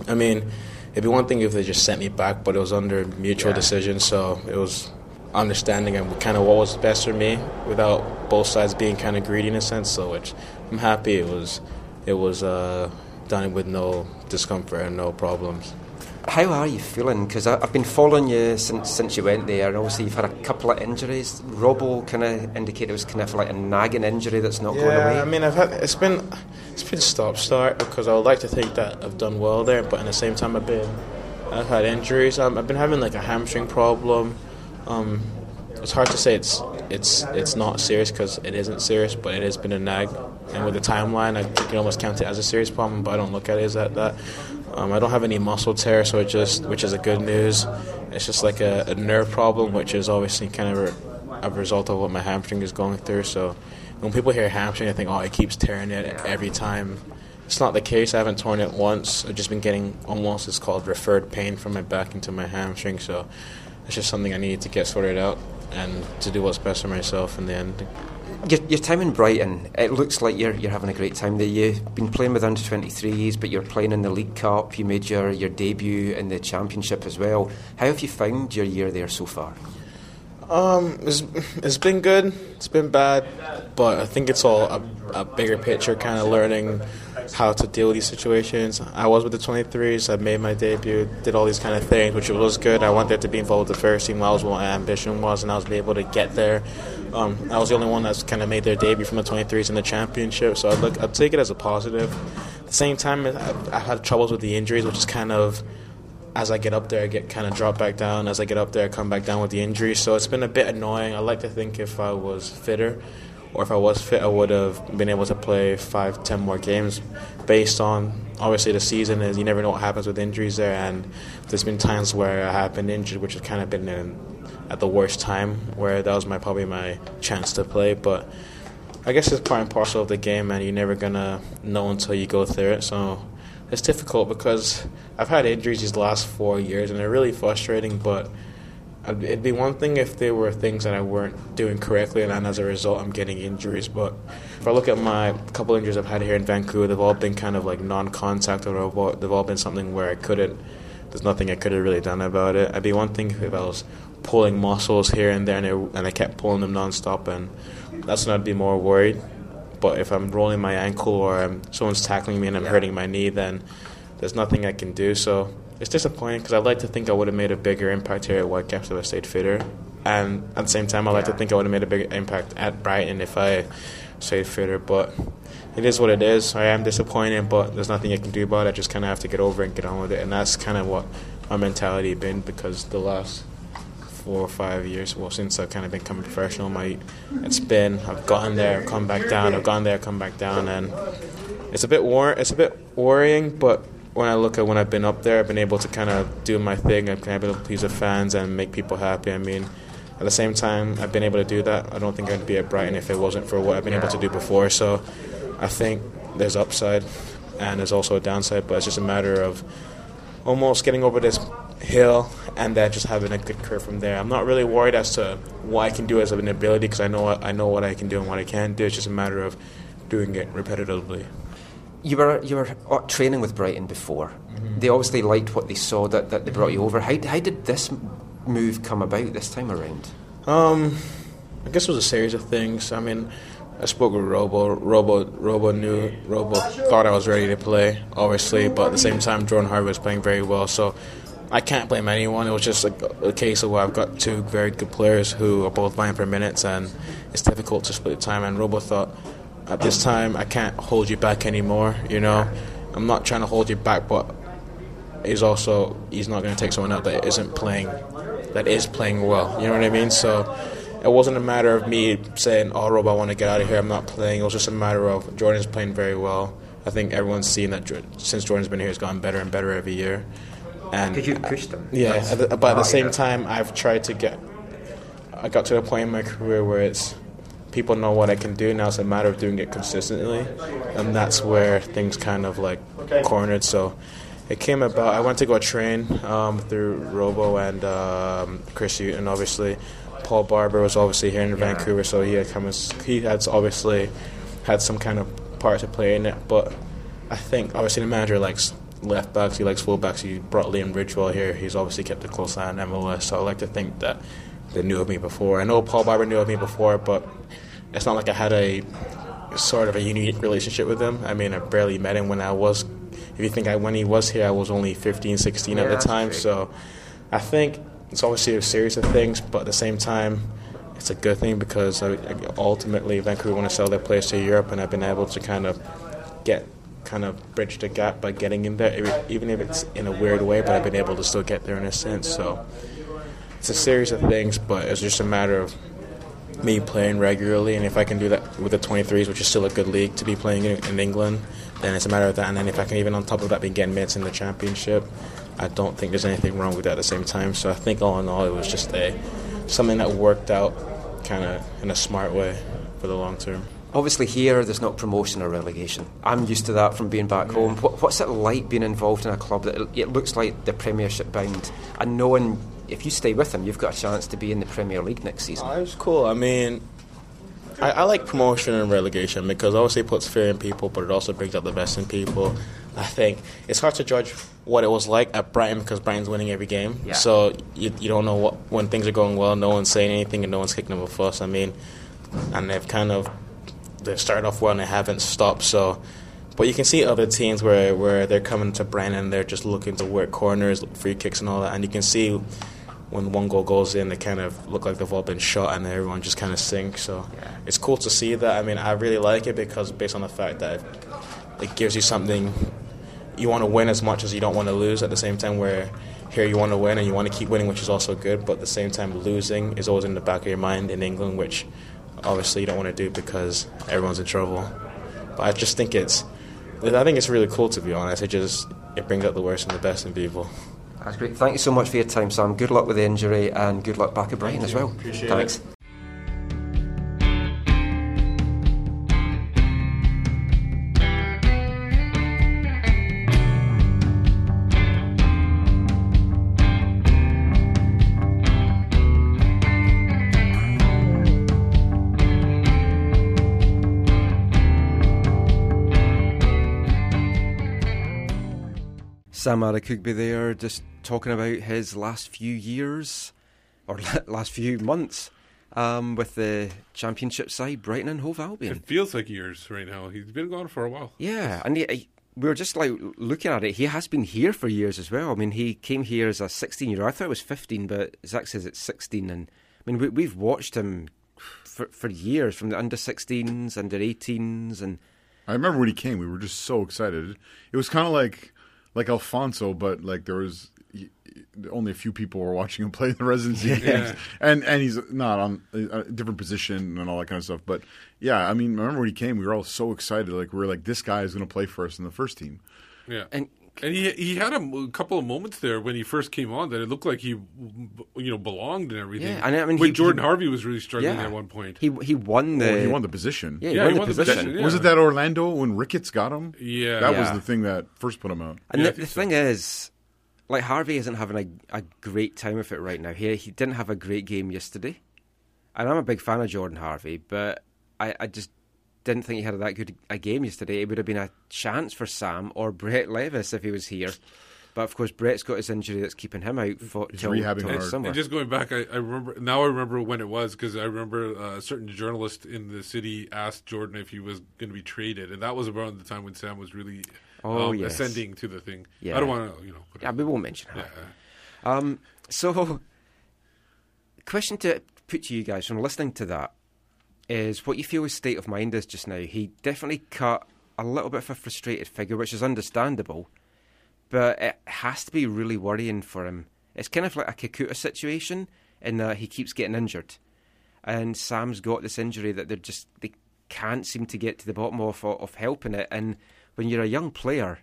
I mean, it'd be one thing if they just sent me back, but it was under mutual Yeah. decision, so it was understanding and kind of what was best for me without both sides being kind of greedy in a sense. So, which I'm happy it was, it was uh, done with no discomfort and no problems. How are you feeling? Because I've been following you since since you went there, and obviously you've had a couple of injuries. Robbo kind of indicated it was kind of like a nagging injury that's not going away. Yeah, I mean, I've had it's been it's been stop start because I would like to think that I've done well there, but at the same time, I've been I've had injuries. Um, I've been having like a hamstring problem. Um, it's hard to say it's it's it's not serious because it isn't serious, but it has been a nag. And with the timeline, I can almost count it as a serious problem, but I don't look at it as that. that. Um, I don't have any muscle tear, so it just which is a good news. It's just like a, a nerve problem, which is obviously kind of a, a result of what my hamstring is going through. So when people hear hamstring, I think, oh, it keeps tearing it every time. It's not the case. I haven't torn it once. I've just been getting almost it's called referred pain from my back into my hamstring. So it's just something I need to get sorted out and to do what's best for myself in the end. Your, your time in Brighton, it looks like you're you're having a great time there. You've been playing with under 23s, but you're playing in the League Cup. You made your, your debut in the Championship as well. How have you found your year there so far? Um, it's, it's been good. It's been bad, but I think it's all a, a bigger picture, kind of learning how to deal with these situations. I was with the 23s. I made my debut, did all these kind of things, which was good. I wanted to be involved with the first team. That was what my ambition was, and I was able to get there. Um, I was the only one that's kind of made their debut from the 23s in the championship, so I'd look, I'd take it as a positive. At the same time, I've, I've had troubles with the injuries, which is kind of as I get up there, I get kind of drop back down. As I get up there, I come back down with the injury. So it's been a bit annoying. I like to think if I was fitter, or if I was fit, I would have been able to play five, ten more games. Based on obviously the season is, you never know what happens with injuries there, and there's been times where I have been injured, which has kind of been in, at the worst time, where that was my probably my chance to play, but. I guess it's part and parcel of the game, and you're never gonna know until you go through it. So it's difficult because I've had injuries these last four years, and they're really frustrating. But it'd be one thing if there were things that I weren't doing correctly, and then as a result, I'm getting injuries. But if I look at my couple injuries I've had here in Vancouver, they've all been kind of like non-contact, or they've all been something where I couldn't. There's nothing I could have really done about it. It'd be one thing if I was pulling muscles here and there, and, it, and I kept pulling them non-stop, and that's when I'd be more worried. But if I'm rolling my ankle or um, someone's tackling me and I'm hurting my knee, then there's nothing I can do. So it's disappointing because I'd like to think I would have made a bigger impact here at Whitecaps if I stayed fitter. And at the same time, I'd like to think I would have made a bigger impact at Brighton if I stayed fitter. But it is what it is. I am disappointed, but there's nothing I can do about it. I just kind of have to get over it and get on with it. And that's kind of what my mentality has been because the last four or five years, well, since I've kind of become a professional, my it's been I've gotten there, come back down, I've gone there, come back down, and it's a bit war, it's a bit worrying. But when I look at when I've been up there, I've been able to kind of do my thing. I've been able to please the fans and make people happy. I mean, at the same time, I've been able to do that. I don't think I'd be at Brighton if it wasn't for what I've been able to do before. So I think there's upside and there's also a downside, but it's just a matter of almost getting over this hill and then just having a good curve from there. I'm not really worried as to what I can do as an ability because I know I know what I can do and what I can't do. It's just a matter of doing it repetitively. You were you were training with Brighton before. Mm-hmm. They obviously liked what they saw that, that they brought you over. How, how did this move come about this time around? Um, I guess it was a series of things. I mean, I spoke with Robo. Robo, Robo knew. Robo thought I was ready to play, obviously, but at the same time, Jordan Harvey was playing very well. So I can't blame anyone. It was just a, a case of where I've got two very good players who are both vying for minutes, and it's difficult to split the time. And Robo thought, at this time, I can't hold you back anymore. You know, I'm not trying to hold you back, but he's also he's not going to take someone out that isn't playing, that is playing well. You know what I mean? So it wasn't a matter of me saying, "Oh, Rob, I want to get out of here. I'm not playing." It was just a matter of Jordan's playing very well. I think everyone's seen that since Jordan's been here, he's gotten better and better every year. And Did you push them? Yeah, That's- at the- but at the Oh, same time, I've tried to get. I got to a point in my career where it's people know what I can do. Now it's a matter of doing it consistently, and that's where things kind of like cornered. So it came about. I went to go train um, through Robo and um, Chris Hughton, obviously. Paul Barber was obviously here in Vancouver, so he had come. As, he had obviously had some kind of part to play in it. But I think obviously the manager likes left backs, he likes full backs. He brought Liam Ridgewell here. He's obviously kept a close eye on MLS. So I like to think that they knew of me before. I know Paul Barber knew of me before, but it's not like I had a sort of a unique relationship with him. I mean, I barely met him when I was. If you think I, when he was here, I was only 15, 16 Yeah, at the time. true. So I think it's obviously a series of things, but at the same time, it's a good thing because ultimately Vancouver want to sell their players to Europe, and I've been able to kind of get kind of bridge the gap by getting in there, even if it's in a weird way. But I've been able to still get there in a sense. So it's a series of things, but it's just a matter of me playing regularly, and if I can do that with the 23s, which is still a good league to be playing in, in England, then it's a matter of that. And then if I can even on top of that be getting minutes in the championship, I don't think there's anything wrong with that at the same time. So I think all in all, it was just a something that worked out kind of in a smart way for the long term. Obviously, here there's not promotion or relegation. I'm used to that from being back home. What, what's it like being involved in a club that it looks like the Premiership bound and knowing if you stay with them, you've got a chance to be in the Premier League next season? Oh, was cool. I mean, I, I like promotion and relegation because obviously it puts fear in people, but it also brings out the best in people. I think it's hard to judge what it was like at Brighton because Brighton's winning every game. Yeah. So you, you don't know what when things are going well. No one's saying anything and no one's kicking them a fuss. I mean, and they've kind of they've started off well and they haven't stopped. So, but you can see other teams where where they're coming to and they're just looking to work corners, free kicks, and all that. And you can see when one goal goes in, they kind of look like they've all been shot and everyone just kind of sinks. So it's cool to see that. I mean, I really like it because based on the fact that it, it gives you something you want to win as much as you don't want to lose at the same time where here you want to win and you want to keep winning which is also good but at the same time losing is always in the back of your mind in England which obviously you don't want to do because everyone's in trouble but I just think it's I think it's really cool to be honest it just it brings out the worst and the best in people That's great. Thank you so much for your time, Sam. Good luck with the injury and good luck back at Brighton as well. Appreciate Thanks. it. Sam Adekugbe there, just talking about his last few years, or [laughs] last few months, um, with the championship side, Brighton and Hove Albion. It feels like years right now. He's been gone for a while. Yeah, and he, he- we were just like looking at it. He has been here for years as well. I mean, he came here as a 16 year old. I thought it was 15, but Zach says it's 16. And I mean, we, we've watched him for, for years from the under 16s, under 18s, and I remember when he came, we were just so excited. It was kind of like like Alphonso, but like there was only a few people were watching him play the residency Yeah. games, and and he's not on a a different position and all that kind of stuff. But yeah, I mean, I remember when he came, we were all so excited. Like we were like, this guy is going to play for us in the first team. Yeah, and and he he had a m- couple of moments there when he first came on that it looked like he, you know, belonged and everything. Yeah, and I mean, when he- Jordan he- Harvey was really struggling Yeah. at one point. he he won the Oh, he won the position. Yeah, he Yeah, won he the won the position. position, yeah. Was it that Orlando when Ricketts got him? Yeah. that Yeah. was the thing that first put him out. And Yeah, I the, think the thing is, like Harvey isn't having a, a great time with it right now. He he didn't have a great game yesterday, and I'm a big fan of Jordan Harvey, but I, I just didn't think he had that good a game yesterday. It would have been a chance for Sam or Brett Levis if he was here. But of course, Brett's got his injury that's keeping him out for He's till, rehabbing till summer. And just going back, I, I remember now. I remember when it was because I remember uh, a certain journalist in the city asked Jordan if he was going to be traded, and that was around the time when Sam was really Oh, um, yes. ascending to the thing. Yeah. I don't want to, you know. Put yeah, we won't mention her. yeah. Um, so, [laughs] question to put to you guys from listening to that is what you feel his state of mind is just now. He definitely cut a little bit of a frustrated figure, which is understandable, but it has to be really worrying for him. It's kind of like a Kekuta situation in that he keeps getting injured, and Sam's got this injury that they're just they can't seem to get to the bottom of of helping it. And when you're a young player,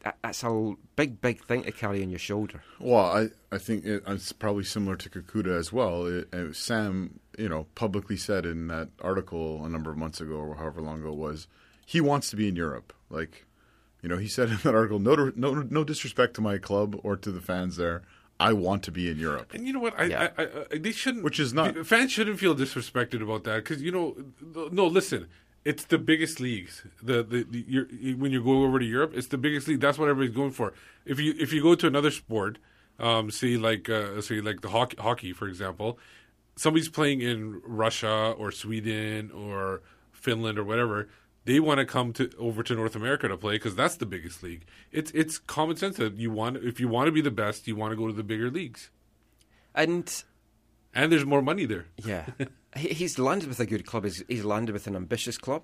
that, that's a big, big thing to carry on your shoulder. Well, I, I think it, it's probably similar to Kekuta as well. It, uh, Sam, you know, publicly said in that article a number of months ago or however long ago it was, he wants to be in Europe. Like, you know, he said in that article, no, no, no disrespect to my club or to the fans there. I want to be in Europe. And you know what? I, Yeah. I, I, I they shouldn't. Which is not- fans shouldn't feel disrespected about that because you know, no. Listen, it's the biggest leagues. The the, the you're, when you go over to Europe, it's the biggest league. That's what everybody's going for. If you if you go to another sport, um, say like uh, say like the hockey, hockey for example, somebody's playing in Russia or Sweden or Finland or whatever. They want to come to over to North America to play because that's the biggest league. It's it's common sense that you want if you want to be the best, you want to go to the bigger leagues And and there's more money there. Yeah. [laughs] He's landed with a good club. He's, he's landed with an ambitious club.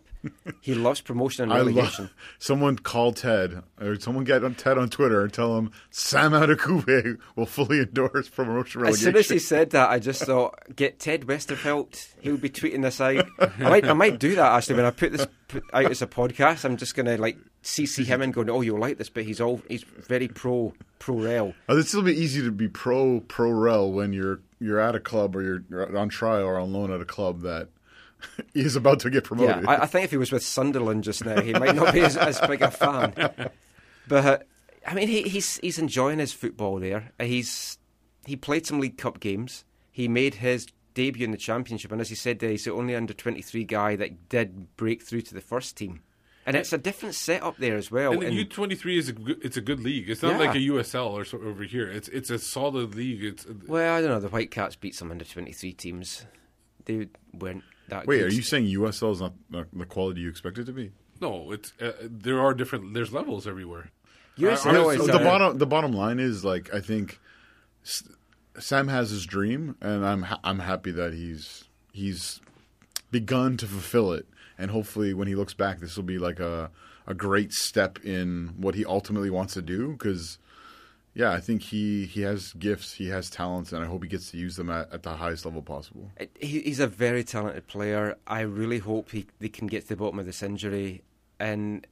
He [laughs] loves promotion and relegation. love someone call Ted or someone get on Ted on Twitter and tell him Sam Adekugbe will fully endorse promotion relegation. as soon as he said that, I just [laughs] thought, get Ted Westervelt. He'll be tweeting this out. I might, I might do that actually. When I put this out as a podcast, I'm just going to like CC him and going, "Oh, you'll like this," but he's all he's very pro pro rel. Oh, it'd still be easy to be pro pro rel when you're you're at a club or you're, on trial or on loan at a club that [laughs] is about to get Yeah, promoted. I, I think if he was with Sunderland just now, he might not be as, as big a fan. [laughs] But uh, I mean, he, he's he's enjoying his football there. Uh, He's he played some League Cup games. He made his debut in the championship, and as he said, there, he's the only under twenty three guy that did break through to the first team, and it's a different setup there as well. and the U twenty three is a good, it's a good league. It's not Yeah. like a USL or so over here. It's it's a solid league. It's well, I don't know. The Whitecaps beat some under twenty three teams. They weren't that. Wait, good. are you saying USL is not not the quality you expect it to be? no. It's uh, there are different. There's levels everywhere. USL I- I- is, the uh, bottom the bottom line is like I think Sam has his dream, and I'm ha- I'm happy that he's he's begun to fulfill it, and hopefully when he looks back, this will be like a a great step in what he ultimately wants to do. Because yeah, I think he he has gifts, he has talents, and I hope he gets to use them at, at the highest level possible. He, he's a very talented player. I really hope he they can get to the bottom of this injury. And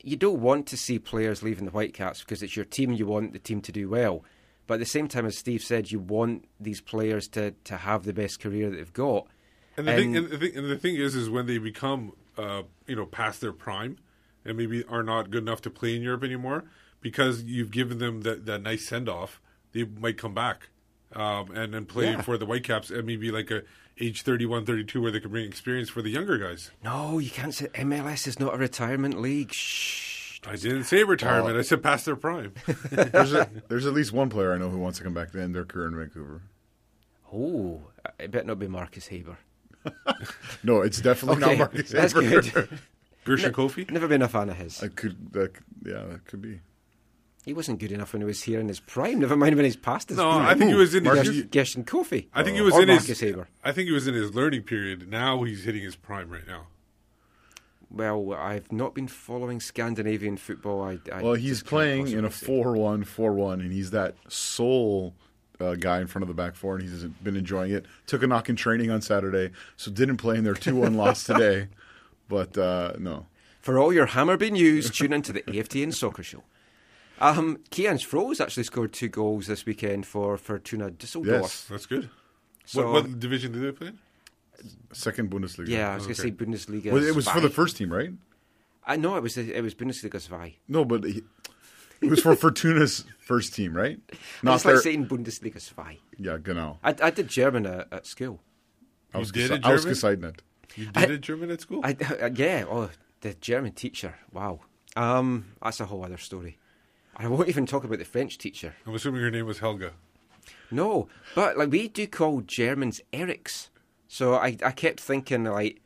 you don't want to see players leaving the Whitecaps because it's your team. You want the team to do well, but at the same time, as Steve said, you want these players to, to have the best career that they've got. And the thing, and the thing, and the thing is, is when they become, uh, you know, past their prime, and maybe are not good enough to play in Europe anymore, because you've given them that, that nice send off, they might come back, um, and and play Yeah. for the Whitecaps, and maybe like a age 31, 32, where they can bring experience for the younger guys. No, you can't say MLS is not a retirement league. Shh. I didn't say retirement. Oh. I said past their prime. [laughs] there's, a, there's at least one player I know who wants to come back to end their career in Vancouver. Oh, it better not be Marcus Haber. [laughs] No, it's definitely Okay, not Marcus [laughs] that's Haber. good. [laughs] Gershon Ne- Koffie? Never been a fan of his. I could, that, yeah, that could be. He wasn't good enough when he was here in his prime. Never mind when he's past his No, prime. I think he was in his- Gershon Koffie. I think he oh. was or in Marcus his. Haber. I think he was in his learning period. Now he's hitting his prime right now. Well, I've not been following Scandinavian football. I, I Well, he's playing in a possibly 4 1 4 1, and he's that sole uh, guy in front of the back four, and he's been enjoying it. Took a knock in training on Saturday, so didn't play in their 2 1 [laughs] loss today. But uh, no. For all your Hammarby news, tune into the AFTN Soccer Show. Um, Kianz Froese actually scored two goals this weekend for Fortuna Düsseldorf. Yes. That's good. So- what, what division did they play in? Second Bundesliga. Yeah, I was going to say Bundesliga. Well, it was for the first team, right? I know it was it was Bundesliga Zwei. No, but he, it was for Fortuna's first team, right? It's like saying Bundesliga Zwei. Yeah, genau. I, I did German at, at school. I was You did gesi- a I was German? Gesegnet. You did I- a German at school? I, uh, yeah, oh, the German teacher. Wow. Um, that's a whole other story. I won't even talk about the French teacher. I'm assuming her name was Helga. No, but like we do call Germans Erics. So I, I kept thinking like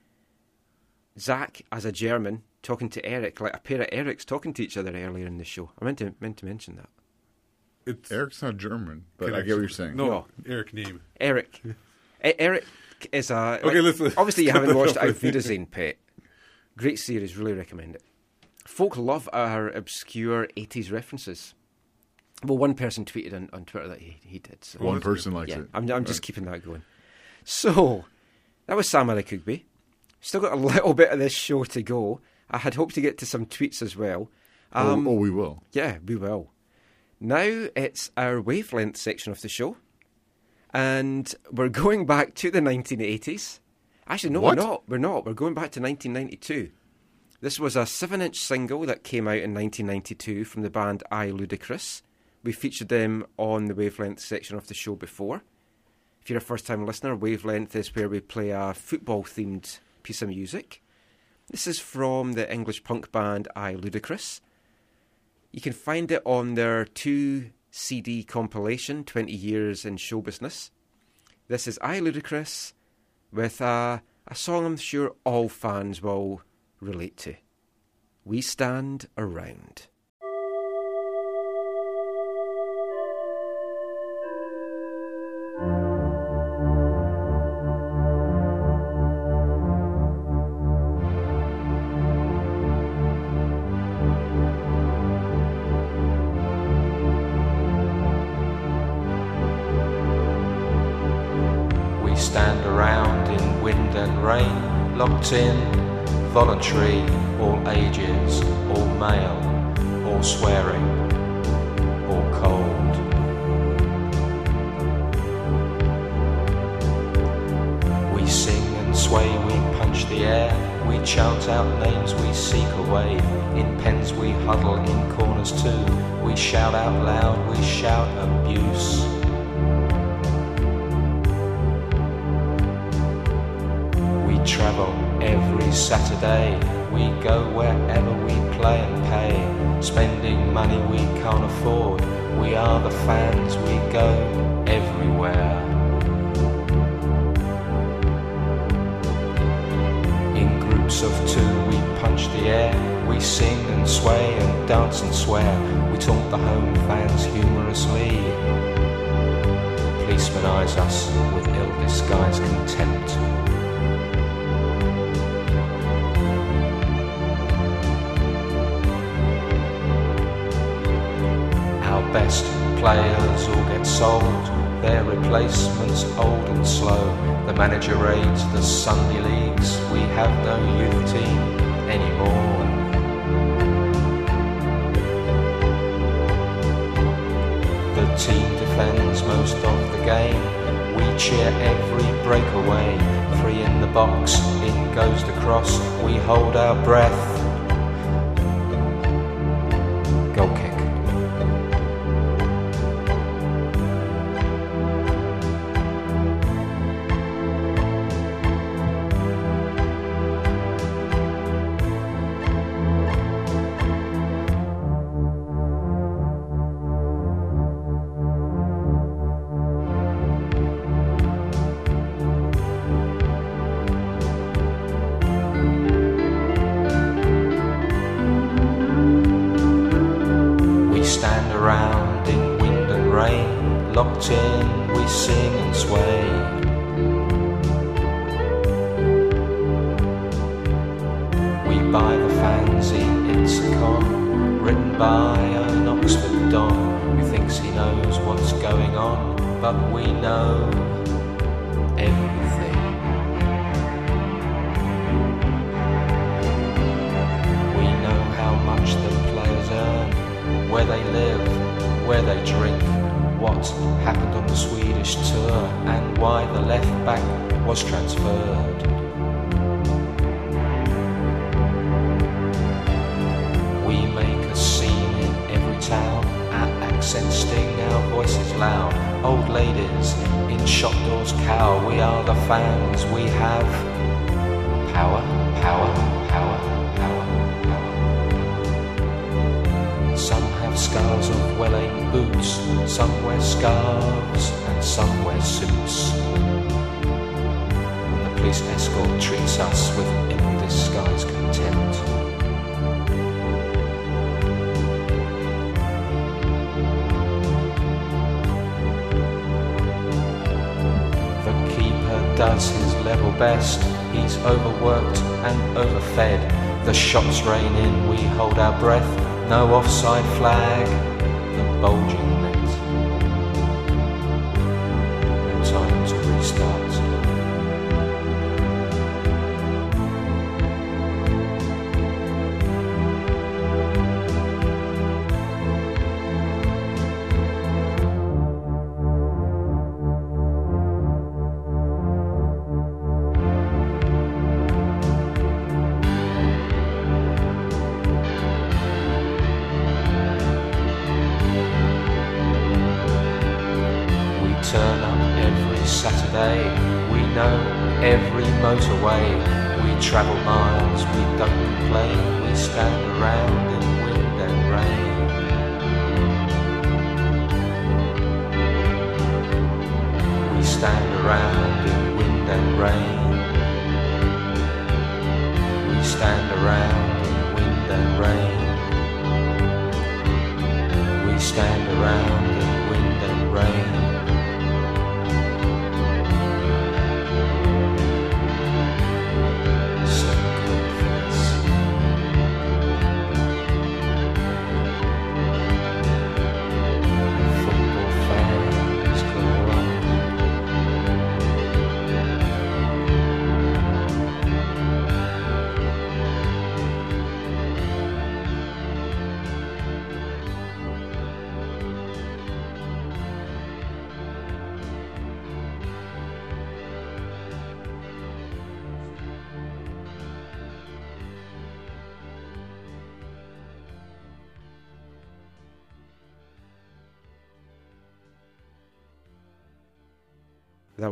Zach as a German talking to Eric, like a pair of Erics talking to each other earlier in the show. I meant to meant to mention that. It's Eric's not German, but I get what you're saying. No, No. Eric name. Eric. [laughs] E- Eric is a. Okay, let's- let's obviously, you haven't that [laughs] watched off. Auf Wiedersehen, Pet. Great series, really recommend it. Folk love our obscure 80s references. Well, one person tweeted on, on Twitter that he, he did. So. One person likes yeah, it. I'm, I'm just keeping that going. So, that was Sam Adekugbe. Still got a [laughs] little bit of this show to go. I had hoped to get to some tweets as well. Um, oh, oh, we will. yeah, we will. Now it's our wavelength section of the show. And we're [laughs] going back to the 1980s. Actually, no, What? we're not. We're not. We're going back to 1992. This was a seven inch single that came out in 1992 from the band I Ludicrous. We featured them on the wavelength section of the show before. If you're a first time listener, Wavelength is where we play a football themed piece of music. This is from the English punk band I Ludicrous. You can find it on their two CD compilation, 20 Years in Show Business. This is I Ludicrous with a, a song I'm sure all fans will relate to. We Stand Around. not in, voluntary, all ages, all male, all swearing, all cold. We sing and sway, we punch the air, we shout out names, we seek a way. In pens we huddle, in corners too, we shout out loud, we shout abuse. travel Every Saturday we go wherever we play and pay, spending money we can't afford. We are the fans, we go everywhere. In groups of two we punch the air, we sing and sway and dance and swear. We taunt the home fans humorously. Policemen eyes us with ill-disguised contempt. players all get sold, their replacements old and slow. The manager aids the Sunday leagues, we have no youth team anymore. The team defends most of the game, we cheer every breakaway. Three in the box, in goes the cross, we hold our breath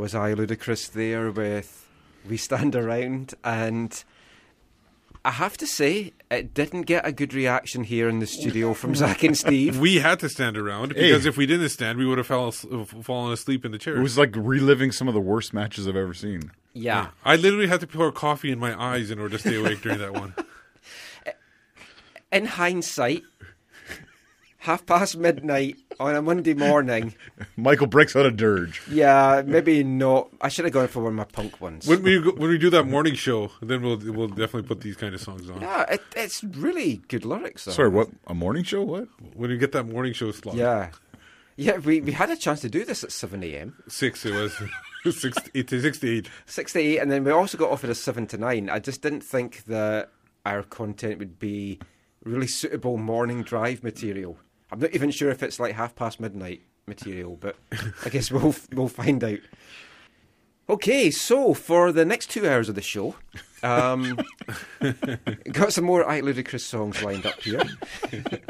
was I ludicrous there with We Stand Around? And I have to say, it didn't get a good reaction here in the studio from Zach and [laughs] Steve. we had to stand around because hey. if we didn't stand, we would have fell, fallen asleep in the chair. It was like reliving some of the worst matches I've ever seen. Yeah. yeah. I literally had to pour coffee in my eyes in order to stay awake during that one. [laughs] In hindsight, half past midnight Oh, on a Monday morning. [laughs] Michael breaks out a dirge. Yeah, maybe not. I should have gone for one of my punk ones. When we go- when we do that morning show, then we'll we'll definitely put these kind of songs on. Yeah, it, it's really good lyrics. Though. Sorry, what? A morning show? What? When you get that morning show slot. Yeah, yeah. We we had a chance to do this at seven a.m. Six it was. [laughs] six, eight to six to eight. six to eight, and then we also got offered a seven to nine. I just didn't think that our content would be really suitable morning drive material. I'm not even sure if it's like half past midnight material, but I guess [laughs] we'll we'll find out. Okay, so for the next two hours of the show, um, [laughs] got some more I Ludicrous songs lined up here. [laughs]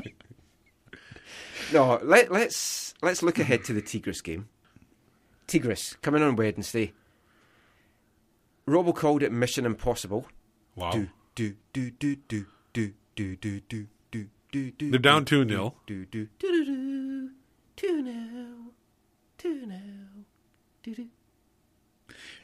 no, let, let's let's look ahead to the Tigres game. Tigres coming on Wednesday. Robo called it Mission Impossible. Wow. Do do do do do do do do do do do do. They're down do, 2-0. Do do do do do two nil two nil do do.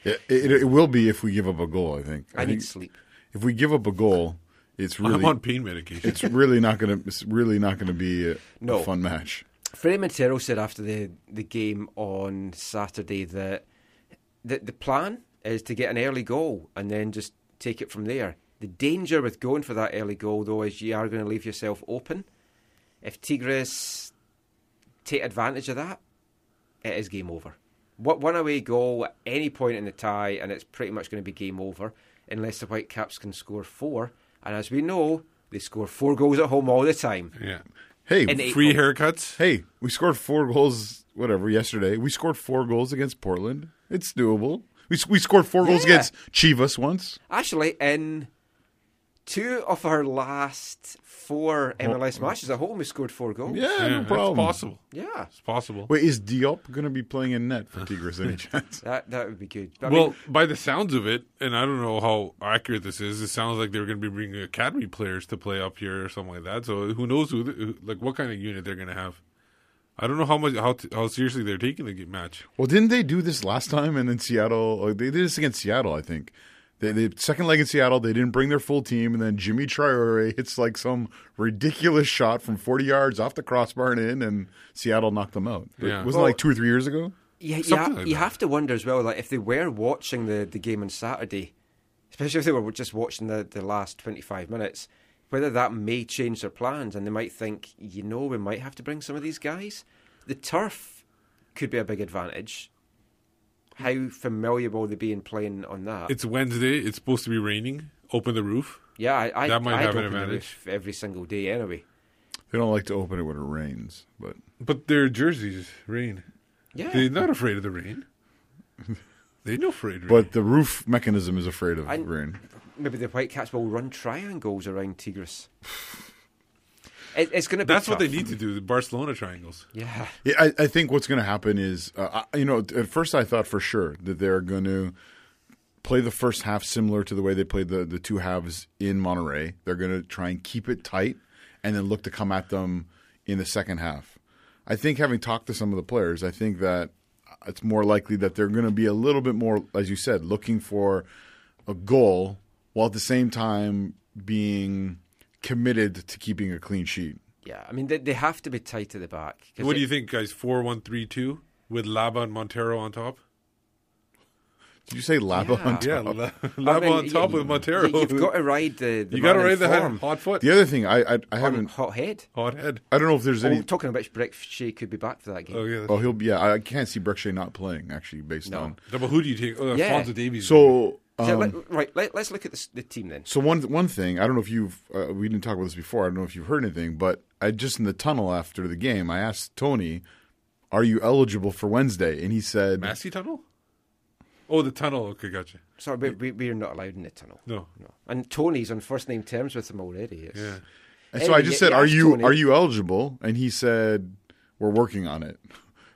It, it, it will be if we give up a goal. I think. I need think sleep. If we give up a goal, it's really I'm on pain medication. It's really not gonna. It's really not gonna be a, No. a fun match. Fredy Montero said after the, the game on Saturday that the, the plan is to get an early goal and then just take it from there. The danger with going for that early goal, though, is you are going to leave yourself open. If Tigres take advantage of that, it is game over. What one away goal at any point in the tie, and it's pretty much going to be game over unless the Whitecaps can score four. And as we know, they score four goals at home all the time. Yeah. Hey, And eight Free goals. haircuts. Hey, we scored four goals. Whatever. Yesterday, we scored four goals against Portland. It's doable. We we scored four goals against Chivas once. Actually, in two of our last four MLS oh. matches at home, we scored four goals. Yeah, no it's problem. possible. Yeah, It's possible. Wait, is Diop going to be playing in net for Tigres any [laughs] chance? that that would be good. I well, mean, by the sounds of it, and I don't know how accurate this is, it sounds like they're going to be bringing academy players to play up here or something like that. So who knows who, who like what kind of unit they're going to have. I don't know how much how t- how seriously they're taking the match. Well, didn't they do this last time? And then Seattle, or they did this against Seattle, I think. They, they second leg in Seattle, they didn't bring their full team, and then Jimmy Traore [laughs] hits like some ridiculous shot from 40 yards off the crossbar and in, and Seattle knocked them out. Yeah. Wasn't Well- it like two or three years ago? yeah, you, ha- like you have to wonder as well, like if they were watching the, the game on Saturday, especially if they were just watching the, the last twenty five minutes, whether that may change their plans, and they might think, you know, we might have to bring some of these guys. The turf could be a big advantage. How familiar will they be in playing on that? It's Wednesday. It's supposed to be raining. Open the roof. Yeah, I, I, That might I'd have an open the advantage. every single day anyway. They don't like to open it when it rains, but But their jerseys rain. Yeah. They're not afraid of the rain. They're not afraid of rain. but the roof mechanism is afraid of I- rain. Maybe the Whitecaps will run triangles around Tigres. It, it's going to be. That's what they need to do. The Barcelona triangles. Yeah. Yeah, I, I think what's going to happen is, uh, I, you know, at first I thought for sure that they're going to play the first half similar to the way they played the, the two halves in Monterrey. They're going to try and keep it tight and then look to come at them in the second half. I think having talked to some of the players, I think that it's more likely that they're going to be a little bit more, as you said, looking for a goal while at the same time being committed to keeping a clean sheet. Yeah, I mean they, they have to be tight to the back. What do you think, guys? Four one three two with Laba and Montero on top. Did you say Labo on top? Yeah, La- I Laba mean, on top you- with Montero. You, have got to ride the. the You got to ride the form. hot, hot foot. The other thing, I I, I haven't. hot head. Hot head. I don't know if there's Oh, any. talking about Brek Shea could be back for that game. Oh yeah. Oh, he'll be. Yeah, I can't see Brek Shea not playing actually, based No. on. But who do you take? Oh, Yeah. Alphonso Davies. So, So, um, let, right, let, let's look at the, the team then. so one one thing I don't know if you've uh, we didn't talk about this before. I don't know if you've heard anything, but I just in the tunnel after the game, I asked Tony, "Are you eligible for Wednesday?" And he said, Massey Tunnel. Oh, the tunnel. Okay, gotcha. Sorry, we, we, we're not allowed in the tunnel. No. No. And Tony's on first name terms with him already. It's, Yeah. And so Anyway, I just you- said, you "Are you Tony. are you eligible?" And he said, "We're working on it."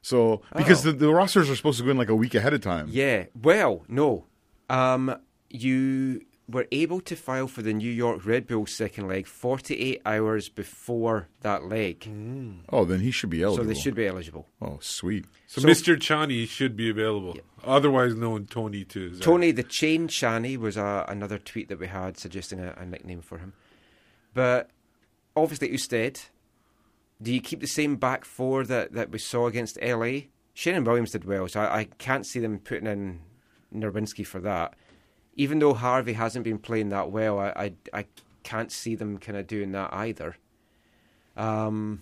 So because Oh. the, the rosters are supposed to go in like a week ahead of time. Yeah. Well, no. Um, you were able to file for the New York Red Bull second leg 48 hours before that leg. Oh, then he should be eligible. So they should be eligible. Oh, sweet. So, Mr. Tchani should be available, otherwise known Tony too. Tony the Chain Tchani was a, another tweet that we had suggesting a, a nickname for him. But obviously, Ousted, do you keep the same back four that, that we saw against LA? Sheanon Williams did well, so I, I can't see them putting in Nerwinski for that. Even though Harvey hasn't been playing that well, I, I, I can't see them kind of doing that either. Um,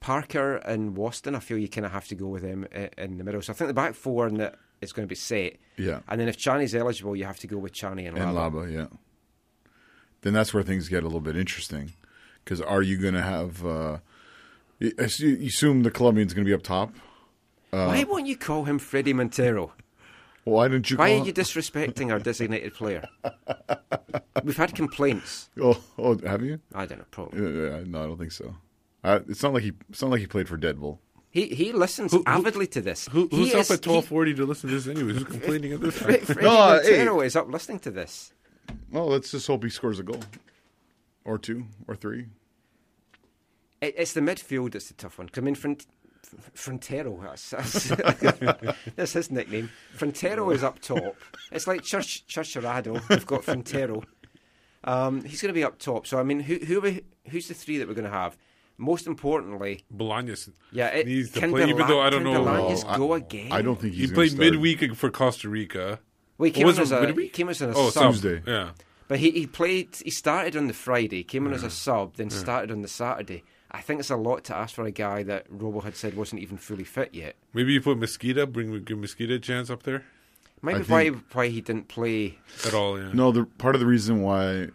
Parker and Waston, I feel you kind of have to go with them in the middle. So I think the back four and that is going to be set. Yeah. And then if Tchani's eligible, you have to go with Tchani and, and Laba. Laba, yeah. Then that's where things get a little bit interesting, because are you going to have? Uh, you you assume the Colombian's going to be up top. Uh, Why won't you call him Fredy Montero? Why didn't you? Why call are you disrespecting our designated player? [laughs] We've had complaints. Oh, oh, have you? I don't know, probably. Yeah, yeah, no, I don't think so. Uh, it's not like he. It's not like he played for Deadpool. He he listens Who- who- avidly to this. Who, He who's up is- at twelve forty to listen to this anyway? Who's complaining at this? [laughs] Fre- time? Fredy No, hey. Is up listening to this. Well, let's just hope he scores a goal, or two, or three. It, it's the midfield that's the tough one. Come in Front, Frontero, that's, that's, [laughs] that's his nickname. Frontero is up top. It's like Church Churcherado. We've got Frontero. Um, he's going to be up top. So I mean, who who are we, who's the three that we're going to have? Most importantly, Bolaños yeah, it, needs to can play, even Bela- though I don't can know. Bolaños Oh, I- go again. I don't think He played start. midweek for Costa Rica. Well, he came was on as a midweek? he came as a Oh, sub. Tuesday. Yeah. But he, he played. He started on the Friday, came on as a sub, then Yeah. started on the Saturday. I think it's a lot to ask for a guy that Robo had said wasn't even fully fit yet. Maybe you put Mosquito, bring give Mosquito a chance up there Might I be why think- why he didn't play. at all. Yeah. No, the part of the reason why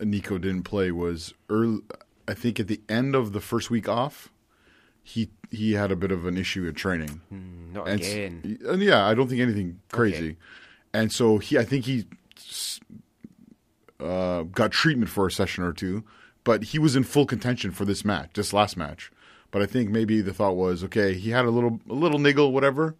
Nico didn't play was early. I think at the end of the first week off, he he had a bit of an issue at training. Hmm, not and, s- again. and yeah, I don't think anything crazy. And so he, I think he s- uh, got treatment for a session or two, but he was in full contention for this match, this last match. But I think maybe the thought was, okay, he had a little a little niggle, whatever.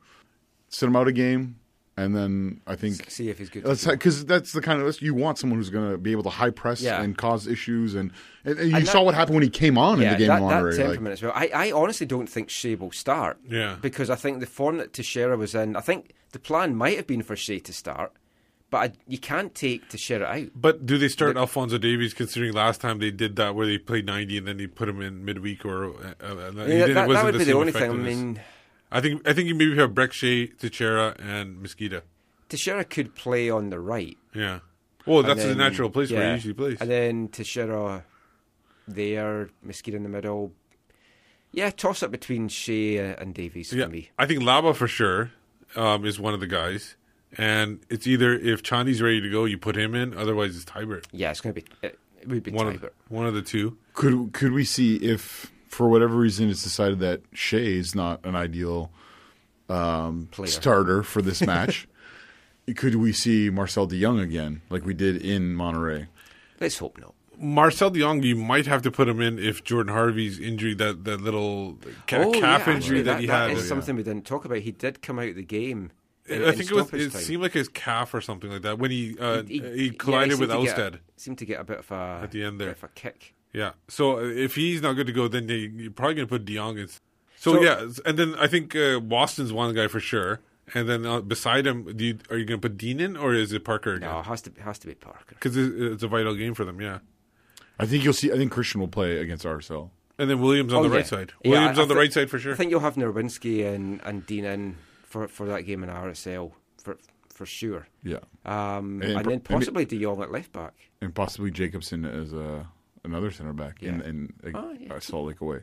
Sit him out a game, and then I think See if he's good. because that's the kind of you want someone who's going to be able to high press Yeah. and cause issues, and, and, and you And saw that- what happened when he came on yeah, in the game that, in that Monterrey. like- temperament as well. I, I honestly don't think Shea will start. Yeah. Because I think the form that Techera was in, I think the plan might have been for Shea to start, but I, you can't take to share it out. But do they start Alphonso Davies? Considering last time they did that, where they played ninety and then they put him in midweek, or uh, uh, Yeah, that- that wasn't would be the only thing. I mean- I think I think you maybe have Brek Shea, Techera, and Mosquito. Techera could play on the right. Yeah. Well, that's the natural place where he usually plays. And then Techera there, Mosquito in the middle. Yeah, toss up between Shea and Davies yeah, for me. I think Laba for sure um, is one of the guys, and it's either if Tchani's ready to go, you put him in. Otherwise, it's Teibert. Yeah, it's going to be. It would be One Teibert. of one of the two. Could could we see if for whatever reason it's decided that Shea is not an ideal um, Player. starter for this [laughs] match? could we see Marcel De Jong again, like we did in Monterrey? Let's hope not. Marcel De Jong, you might have to put him in if Jordan Harvey's injury, that, that little ca- Oh, calf yeah, injury actually, that, he that had. is something we didn't talk about. He did come out of the game. In- I in think it was. It time. seemed like his calf or something like that when he uh, he, yeah, collided with seemed to get Ousted Seemed to get a bit of a at the end there. bit of a kick. Yeah. So uh, if he's not good to go, then they, you're probably going to put De Jong in. So, So- yeah, and then I think uh, Waston's one guy for sure. And then uh, beside him, do you, are you going to put Dean in or is it Parker again? No, it has to it has to be Parker. Because it's, it's a vital game for them. Yeah. I think you'll see. I think Christian will play against RSL. And then Williams on Oh, the yeah. right side. Yeah, Williams I- I on the thi- right side for sure. I think you'll have Nerwinski and, and Dean in for, for that game in RSL for for sure. Yeah, Um, And and, then possibly De Jong at left back. and possibly Jacobson as a, another center back in, Yeah. in uh, Oh, yeah. uh, Salt Lake away.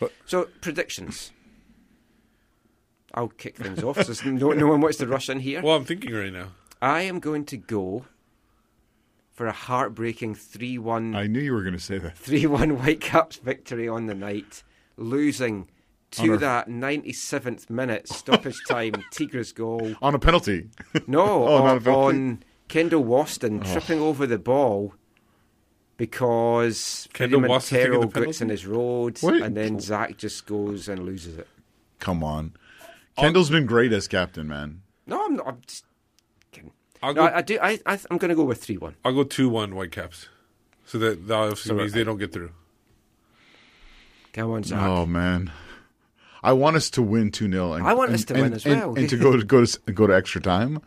But, So predictions. I'll kick things off. So no, no one wants to rush in here. Well, I'm thinking right now. I am going to go for a heartbreaking 3 1 I knew you were going to say that. 3 1 [laughs] Whitecaps victory on the night, losing On to our- that 97th minute stoppage time [laughs] Tigres goal. On a penalty. No, [laughs] Oh, not a on, penalty? on Kendall Waston Oh. tripping over the ball because Kendall Fredy Waston Montero gets in his road, Wait. and then Zach just goes and loses it. Come on. Kendall's been great as captain, man. No, I'm not. I'm just, Fucking. I'll No, go- I, I do. I, I I'm going to go with three one. I'll go two one Whitecaps, so that that obviously So, means uh, they don't get through. Come on, Zach. Oh man, I want us to win two 0 I want us to win as well. and, to go to go to go to extra time,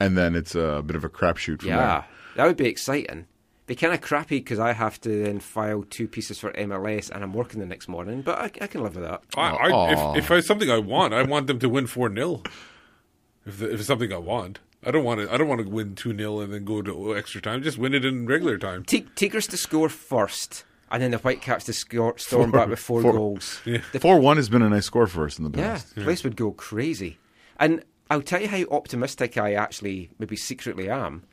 and then it's a bit of a crapshoot from Yeah, that would be exciting. Be kind of crappy because I have to then file two pieces for MLS and I'm working the next morning, but I, I can live with that. I, I, if, if it's something I want, I want them to win four 0 If, if it's something I want, I don't want to. I don't want to win two 0 and then go to extra time. Just win it in regular time. Ti- Tigers to score first, and then the Whitecaps to score, [laughs] storm back with four, goals. The- Four one has been a nice score for us in the Yeah, past. place would go crazy. And I'll tell you how optimistic I actually, maybe secretly am.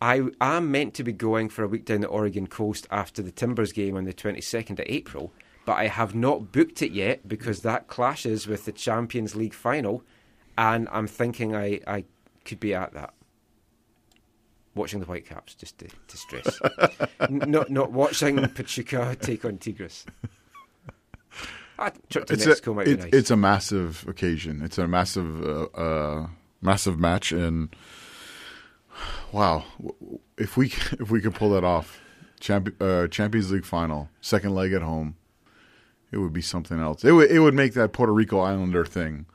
I am meant to be going for a week down the Oregon coast after the Timbers game on the 22nd of April, but I have not booked it yet because that clashes with the Champions League final, and I'm thinking I, I could be at that. Watching the Whitecaps, just to, to stress. [laughs] Not, not watching Pachuca [laughs] take on Tigres. It's a it's, nice. it's a massive occasion. It's a massive uh, uh, massive match, and wow, if we [laughs] if we could pull that off, Champ- uh, Champions League final, second leg at home, it would be something else. It would it would make that Puerto Rico Islander thing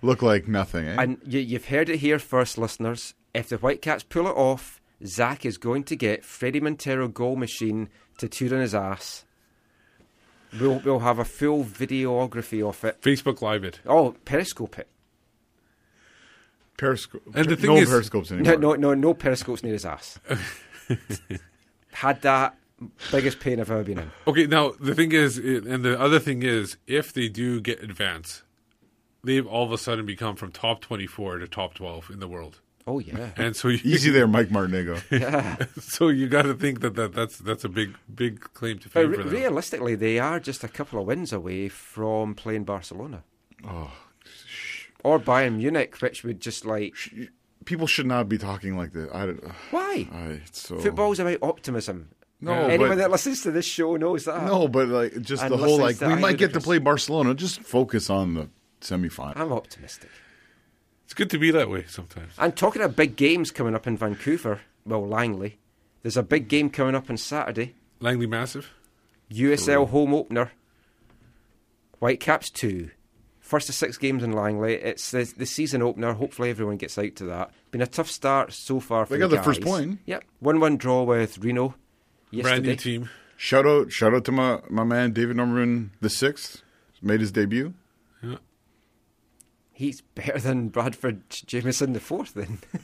look like nothing. Eh? And you, you've heard it here first, listeners. If the Whitecaps pull it off, Zach is going to get Fredy Montero goal machine tattooed on his ass. We'll, we'll have a full videography of it. Facebook Live it. Oh, Periscope it. Periscope. And the thing no is- periscopes No, anymore. no, no, no periscopes near his ass. [laughs] Had that biggest pain I've ever been in. Okay, now the thing is, and the other thing is, if they do get advance, they've all of a sudden become from top twenty-four to top twelve in the world. Oh yeah, and so you, Easy there, Mike Martinego. [laughs] Yeah. so you got to think that, that that's that's a big big claim to But fame re- them. realistically, they are just a couple of wins away from playing Barcelona. Oh, or Bayern Munich, which would just like people should not be talking like that. I don't, Why? I, it's so Football's about optimism. No, uh, anyone but- that listens to this show knows that. No, but like just And the whole like we might get to play Barcelona. Just focus on the semifinal. I'm optimistic. It's good to be that way sometimes. And talking of big games coming up in Vancouver, well, Langley, there's a big game coming up on Saturday. Langley Massive. USL home opener. Whitecaps 2. First of six games in Langley. It's the, the season opener. Hopefully everyone gets out to that. Been a tough start so far for They got the the first guys. point. Yep. 1 1 draw with Reno yesterday. Brand new team. Shout out, shout out to my my man David Norman the sixth made his debut. Yeah. He's better than Bradford Jamieson the fourth then. [laughs]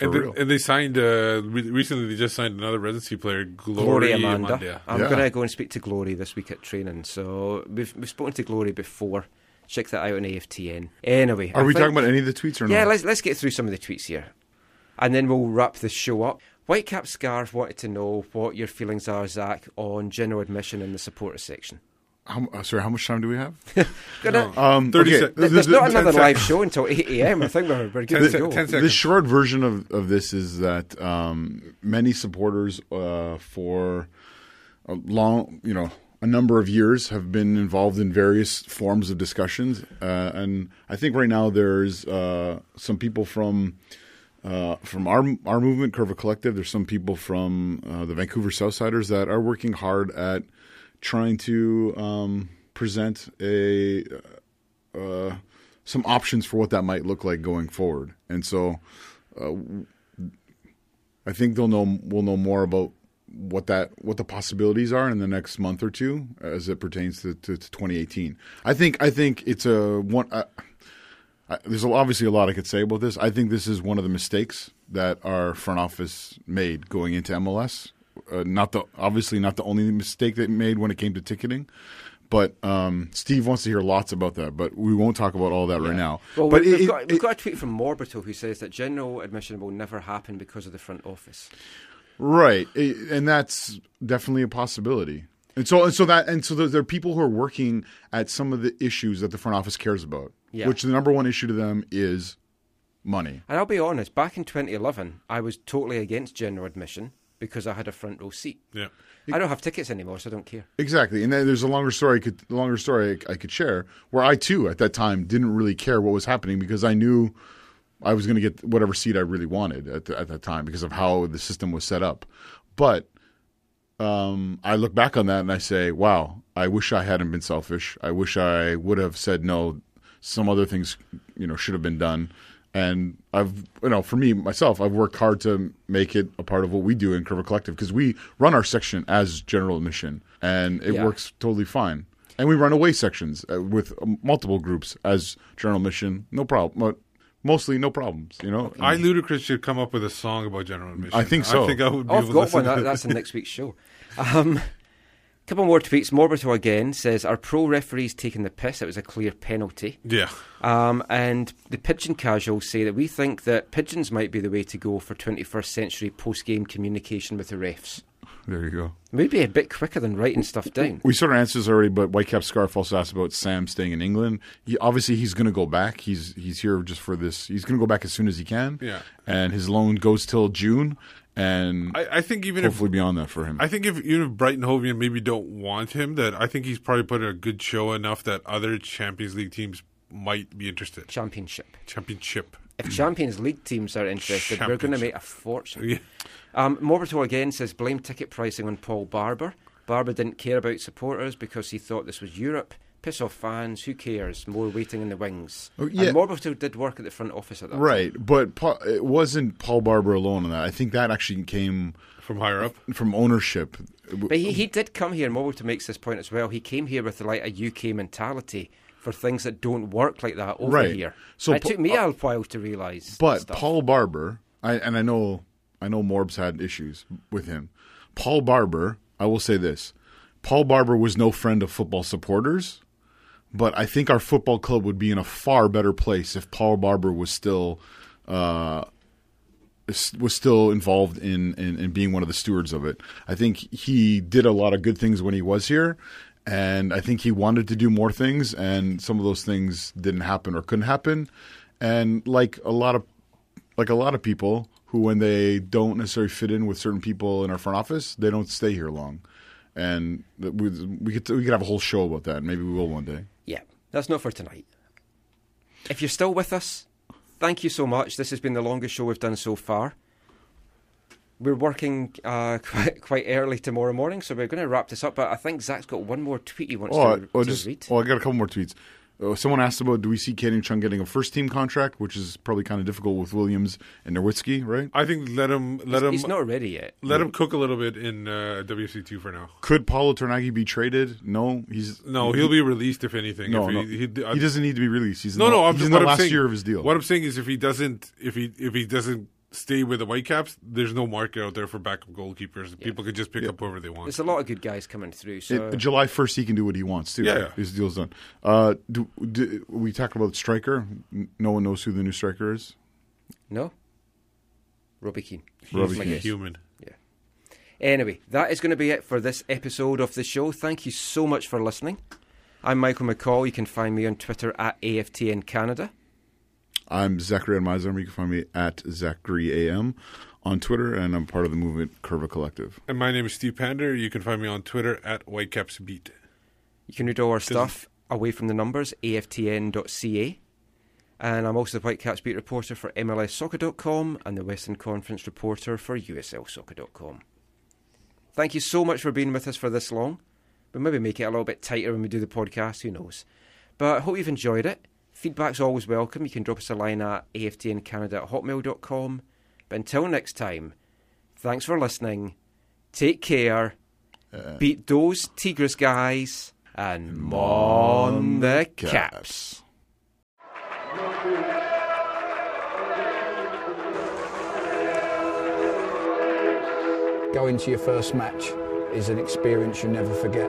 And, they, and they signed uh, re- recently. They just signed another residency player, Glory, Glory Amanda. Amanda. I'm Yeah. going to go and speak to Glory this week at training. So we've, we've spoken to Glory before. Check that out on AFTN. Anyway, Are I we think- talking about any of the tweets or not? Yeah, let's let's get through some of the tweets here, and then we'll wrap the show up. Whitecap Scarf wanted to know what your feelings are, Zach, on general admission in the supporter section. How, uh, sorry, how much time do we have? [laughs] Gonna- Um, 30 okay, sec- the- There's not another the- live show until 8 a.m. I think we're, we're good to go. ten The short version of, of this is that um, many supporters uh, for a long, you know, a number of years have been involved in various forms of discussions, uh, and I think right now there's uh, some people from uh, from our our movement, Curva Collective. There's some people from uh, the Vancouver Southsiders that are working hard at trying to um, present a uh, some options for what that might look like going forward. And so, uh, I think they'll know we'll know more about what that what the possibilities are in the next month or two as it pertains to, to, to 2018. I think I think it's a one. Uh, I, there's obviously a lot I could say about this. I think this is one of the mistakes that our front office made going into MLS. Uh, not the obviously not the only mistake they made when it came to ticketing, but um, Steve wants to hear lots about that. But we won't talk about all that right now. Well, but we- we've, it- got, it- we've got a tweet from Morbital who says that general admission will never happen because of the front office. Right, I- and that's definitely a possibility. And so, and so that, and so there, there are people who are working at some of the issues that the front office cares about. Yeah. Which the number one issue to them is money. And I'll be honest, back in 2011, I was totally against general admission because I had a front row seat. Yeah. I don't have tickets anymore, so I don't care. Exactly, and then there's a longer story. I could longer story I, I could share where I too at that time didn't really care what was happening because I knew I was going to get whatever seat I really wanted at, the, at that time because of how the system was set up. But um, I look back on that and I say, wow, I wish I hadn't been selfish. I wish I would have said no. Some other things, you know, should have been done. And I've, you know, for me myself, I've worked hard to make it a part of what we do in Curva Collective because we run our section as general admission, and it Yeah. works totally fine. And we run away sections uh, with um, multiple groups as general admission, no problem. But mostly no problems, you know. I Ludacris should come up with a song about general admission. I think so. I think I would be Oh, I've able to got one. That, that's in next week's show. Um, couple more tweets. Morbido again says, Our pro referees taking the piss. It was a clear penalty. Yeah. Um, and the pigeon casuals say that we think that pigeons might be the way to go for 21st century post game communication with the refs. There you go. Maybe a bit quicker than writing stuff down. We sort of answered this already, but Whitecap Scarf also asked about Sam staying in England. He, obviously, he's going to go back. He's he's here just for this. He's going to go back as soon as he can. Yeah. And his loan goes till June, and I, I think even if hopefully beyond that for him. I think if even if Brighton Hove Albion maybe don't want him, that I think he's probably put in a good show enough that other Champions League teams might be interested. Championship. Championship. If Champions League teams are interested, we're going to make a fortune. Yeah. Um, Morbido again says blame ticket pricing on Paul Barber. Barber didn't care about supporters because he thought this was Europe. Piss off fans. Who cares? More waiting in the wings. Oh, yeah. And Morbido did work at the front office at that. Time. Right, but Paul, it wasn't Paul Barber alone on that. I think that actually came from higher up, from ownership. But he, he did come here, and Morbido makes this point as well. He came here with like a UK mentality for things that don't work like that over Right. here. So it Pa- took me a uh, while to realise. But stuff. Paul Barber, I, and I know, I know Morbs had issues with him. Paul Barber, I will say this: Paul Barber was no friend of football supporters, but I think our football club would be in a far better place if Paul Barber was still. Uh, was still involved in, in, in being one of the stewards of it. I think he did a lot of good things when he was here, and I think he wanted to do more things, and some of those things didn't happen or couldn't happen. And like a lot of like a lot of people who, when they don't necessarily fit in with certain people in our front office, they don't stay here long. And we we could we could have a whole show about that. Maybe we will one day. That's not for tonight. If you're still with us, thank you so much. This has been the longest show we've done so far. We're working uh, [laughs] quite, quite early tomorrow morning, so we're going to wrap this up. But I think Zach's got one more tweet he wants Oh, to, oh, to just read. oh, I got a couple more tweets. Uh, someone asked about do we see Kadin Chung getting a first team contract, which is probably kind of difficult with Williams and Nerwinski, right? I think let him let He's- him. he's not ready yet. Let him cook a little bit in uh, WC two for now. Could Paolo Tornaghi be traded? No, he's No, he'll be released if anything. No, if no. he, he, He doesn't need to be released. He's in no, the- no. I'm he's just in the I'm last saying, year of his deal. What I'm saying is, if he doesn't, if he if he doesn't stay with the Whitecaps, there's no market out there for backup goalkeepers. People could just pick up whoever they want. There's a lot of good guys coming through. So It- July first, he can do what he wants too. Yeah, right? yeah. his deal's done. Uh, do, do we talk about striker? No one knows who the new striker is. no, Robbie Keane. Robbie My Keane. guess. Human. Yeah. Anyway, that is going to be it for this episode of the show. Thank you so much for listening. I'm Michael McColl. You can find me on Twitter at AFTN Canada. I'm Zachary Admizar. You can find me at Zachary AM on Twitter, and I'm part of the movement Curva Collective. And my name is Steve Sandor. You can find me on Twitter at WhitecapsBeat. You can read all our Doesn't- stuff away from the numbers, aftn.ca. And I'm also the Whitecaps beat reporter for MLSsoccer.com and the Western Conference reporter for USLsoccer.com. Thank you so much for being with us for this long. We'll maybe make it a little bit tighter when we do the podcast, who knows. But I hope you've enjoyed it. Feedback's always welcome. You can drop us a line at aftncanada at hotmail.com. But until next time, thanks for listening. Take care. Uh-uh. Beat those Tigres guys. And mon the caps. Going to your first match is an experience you never forget.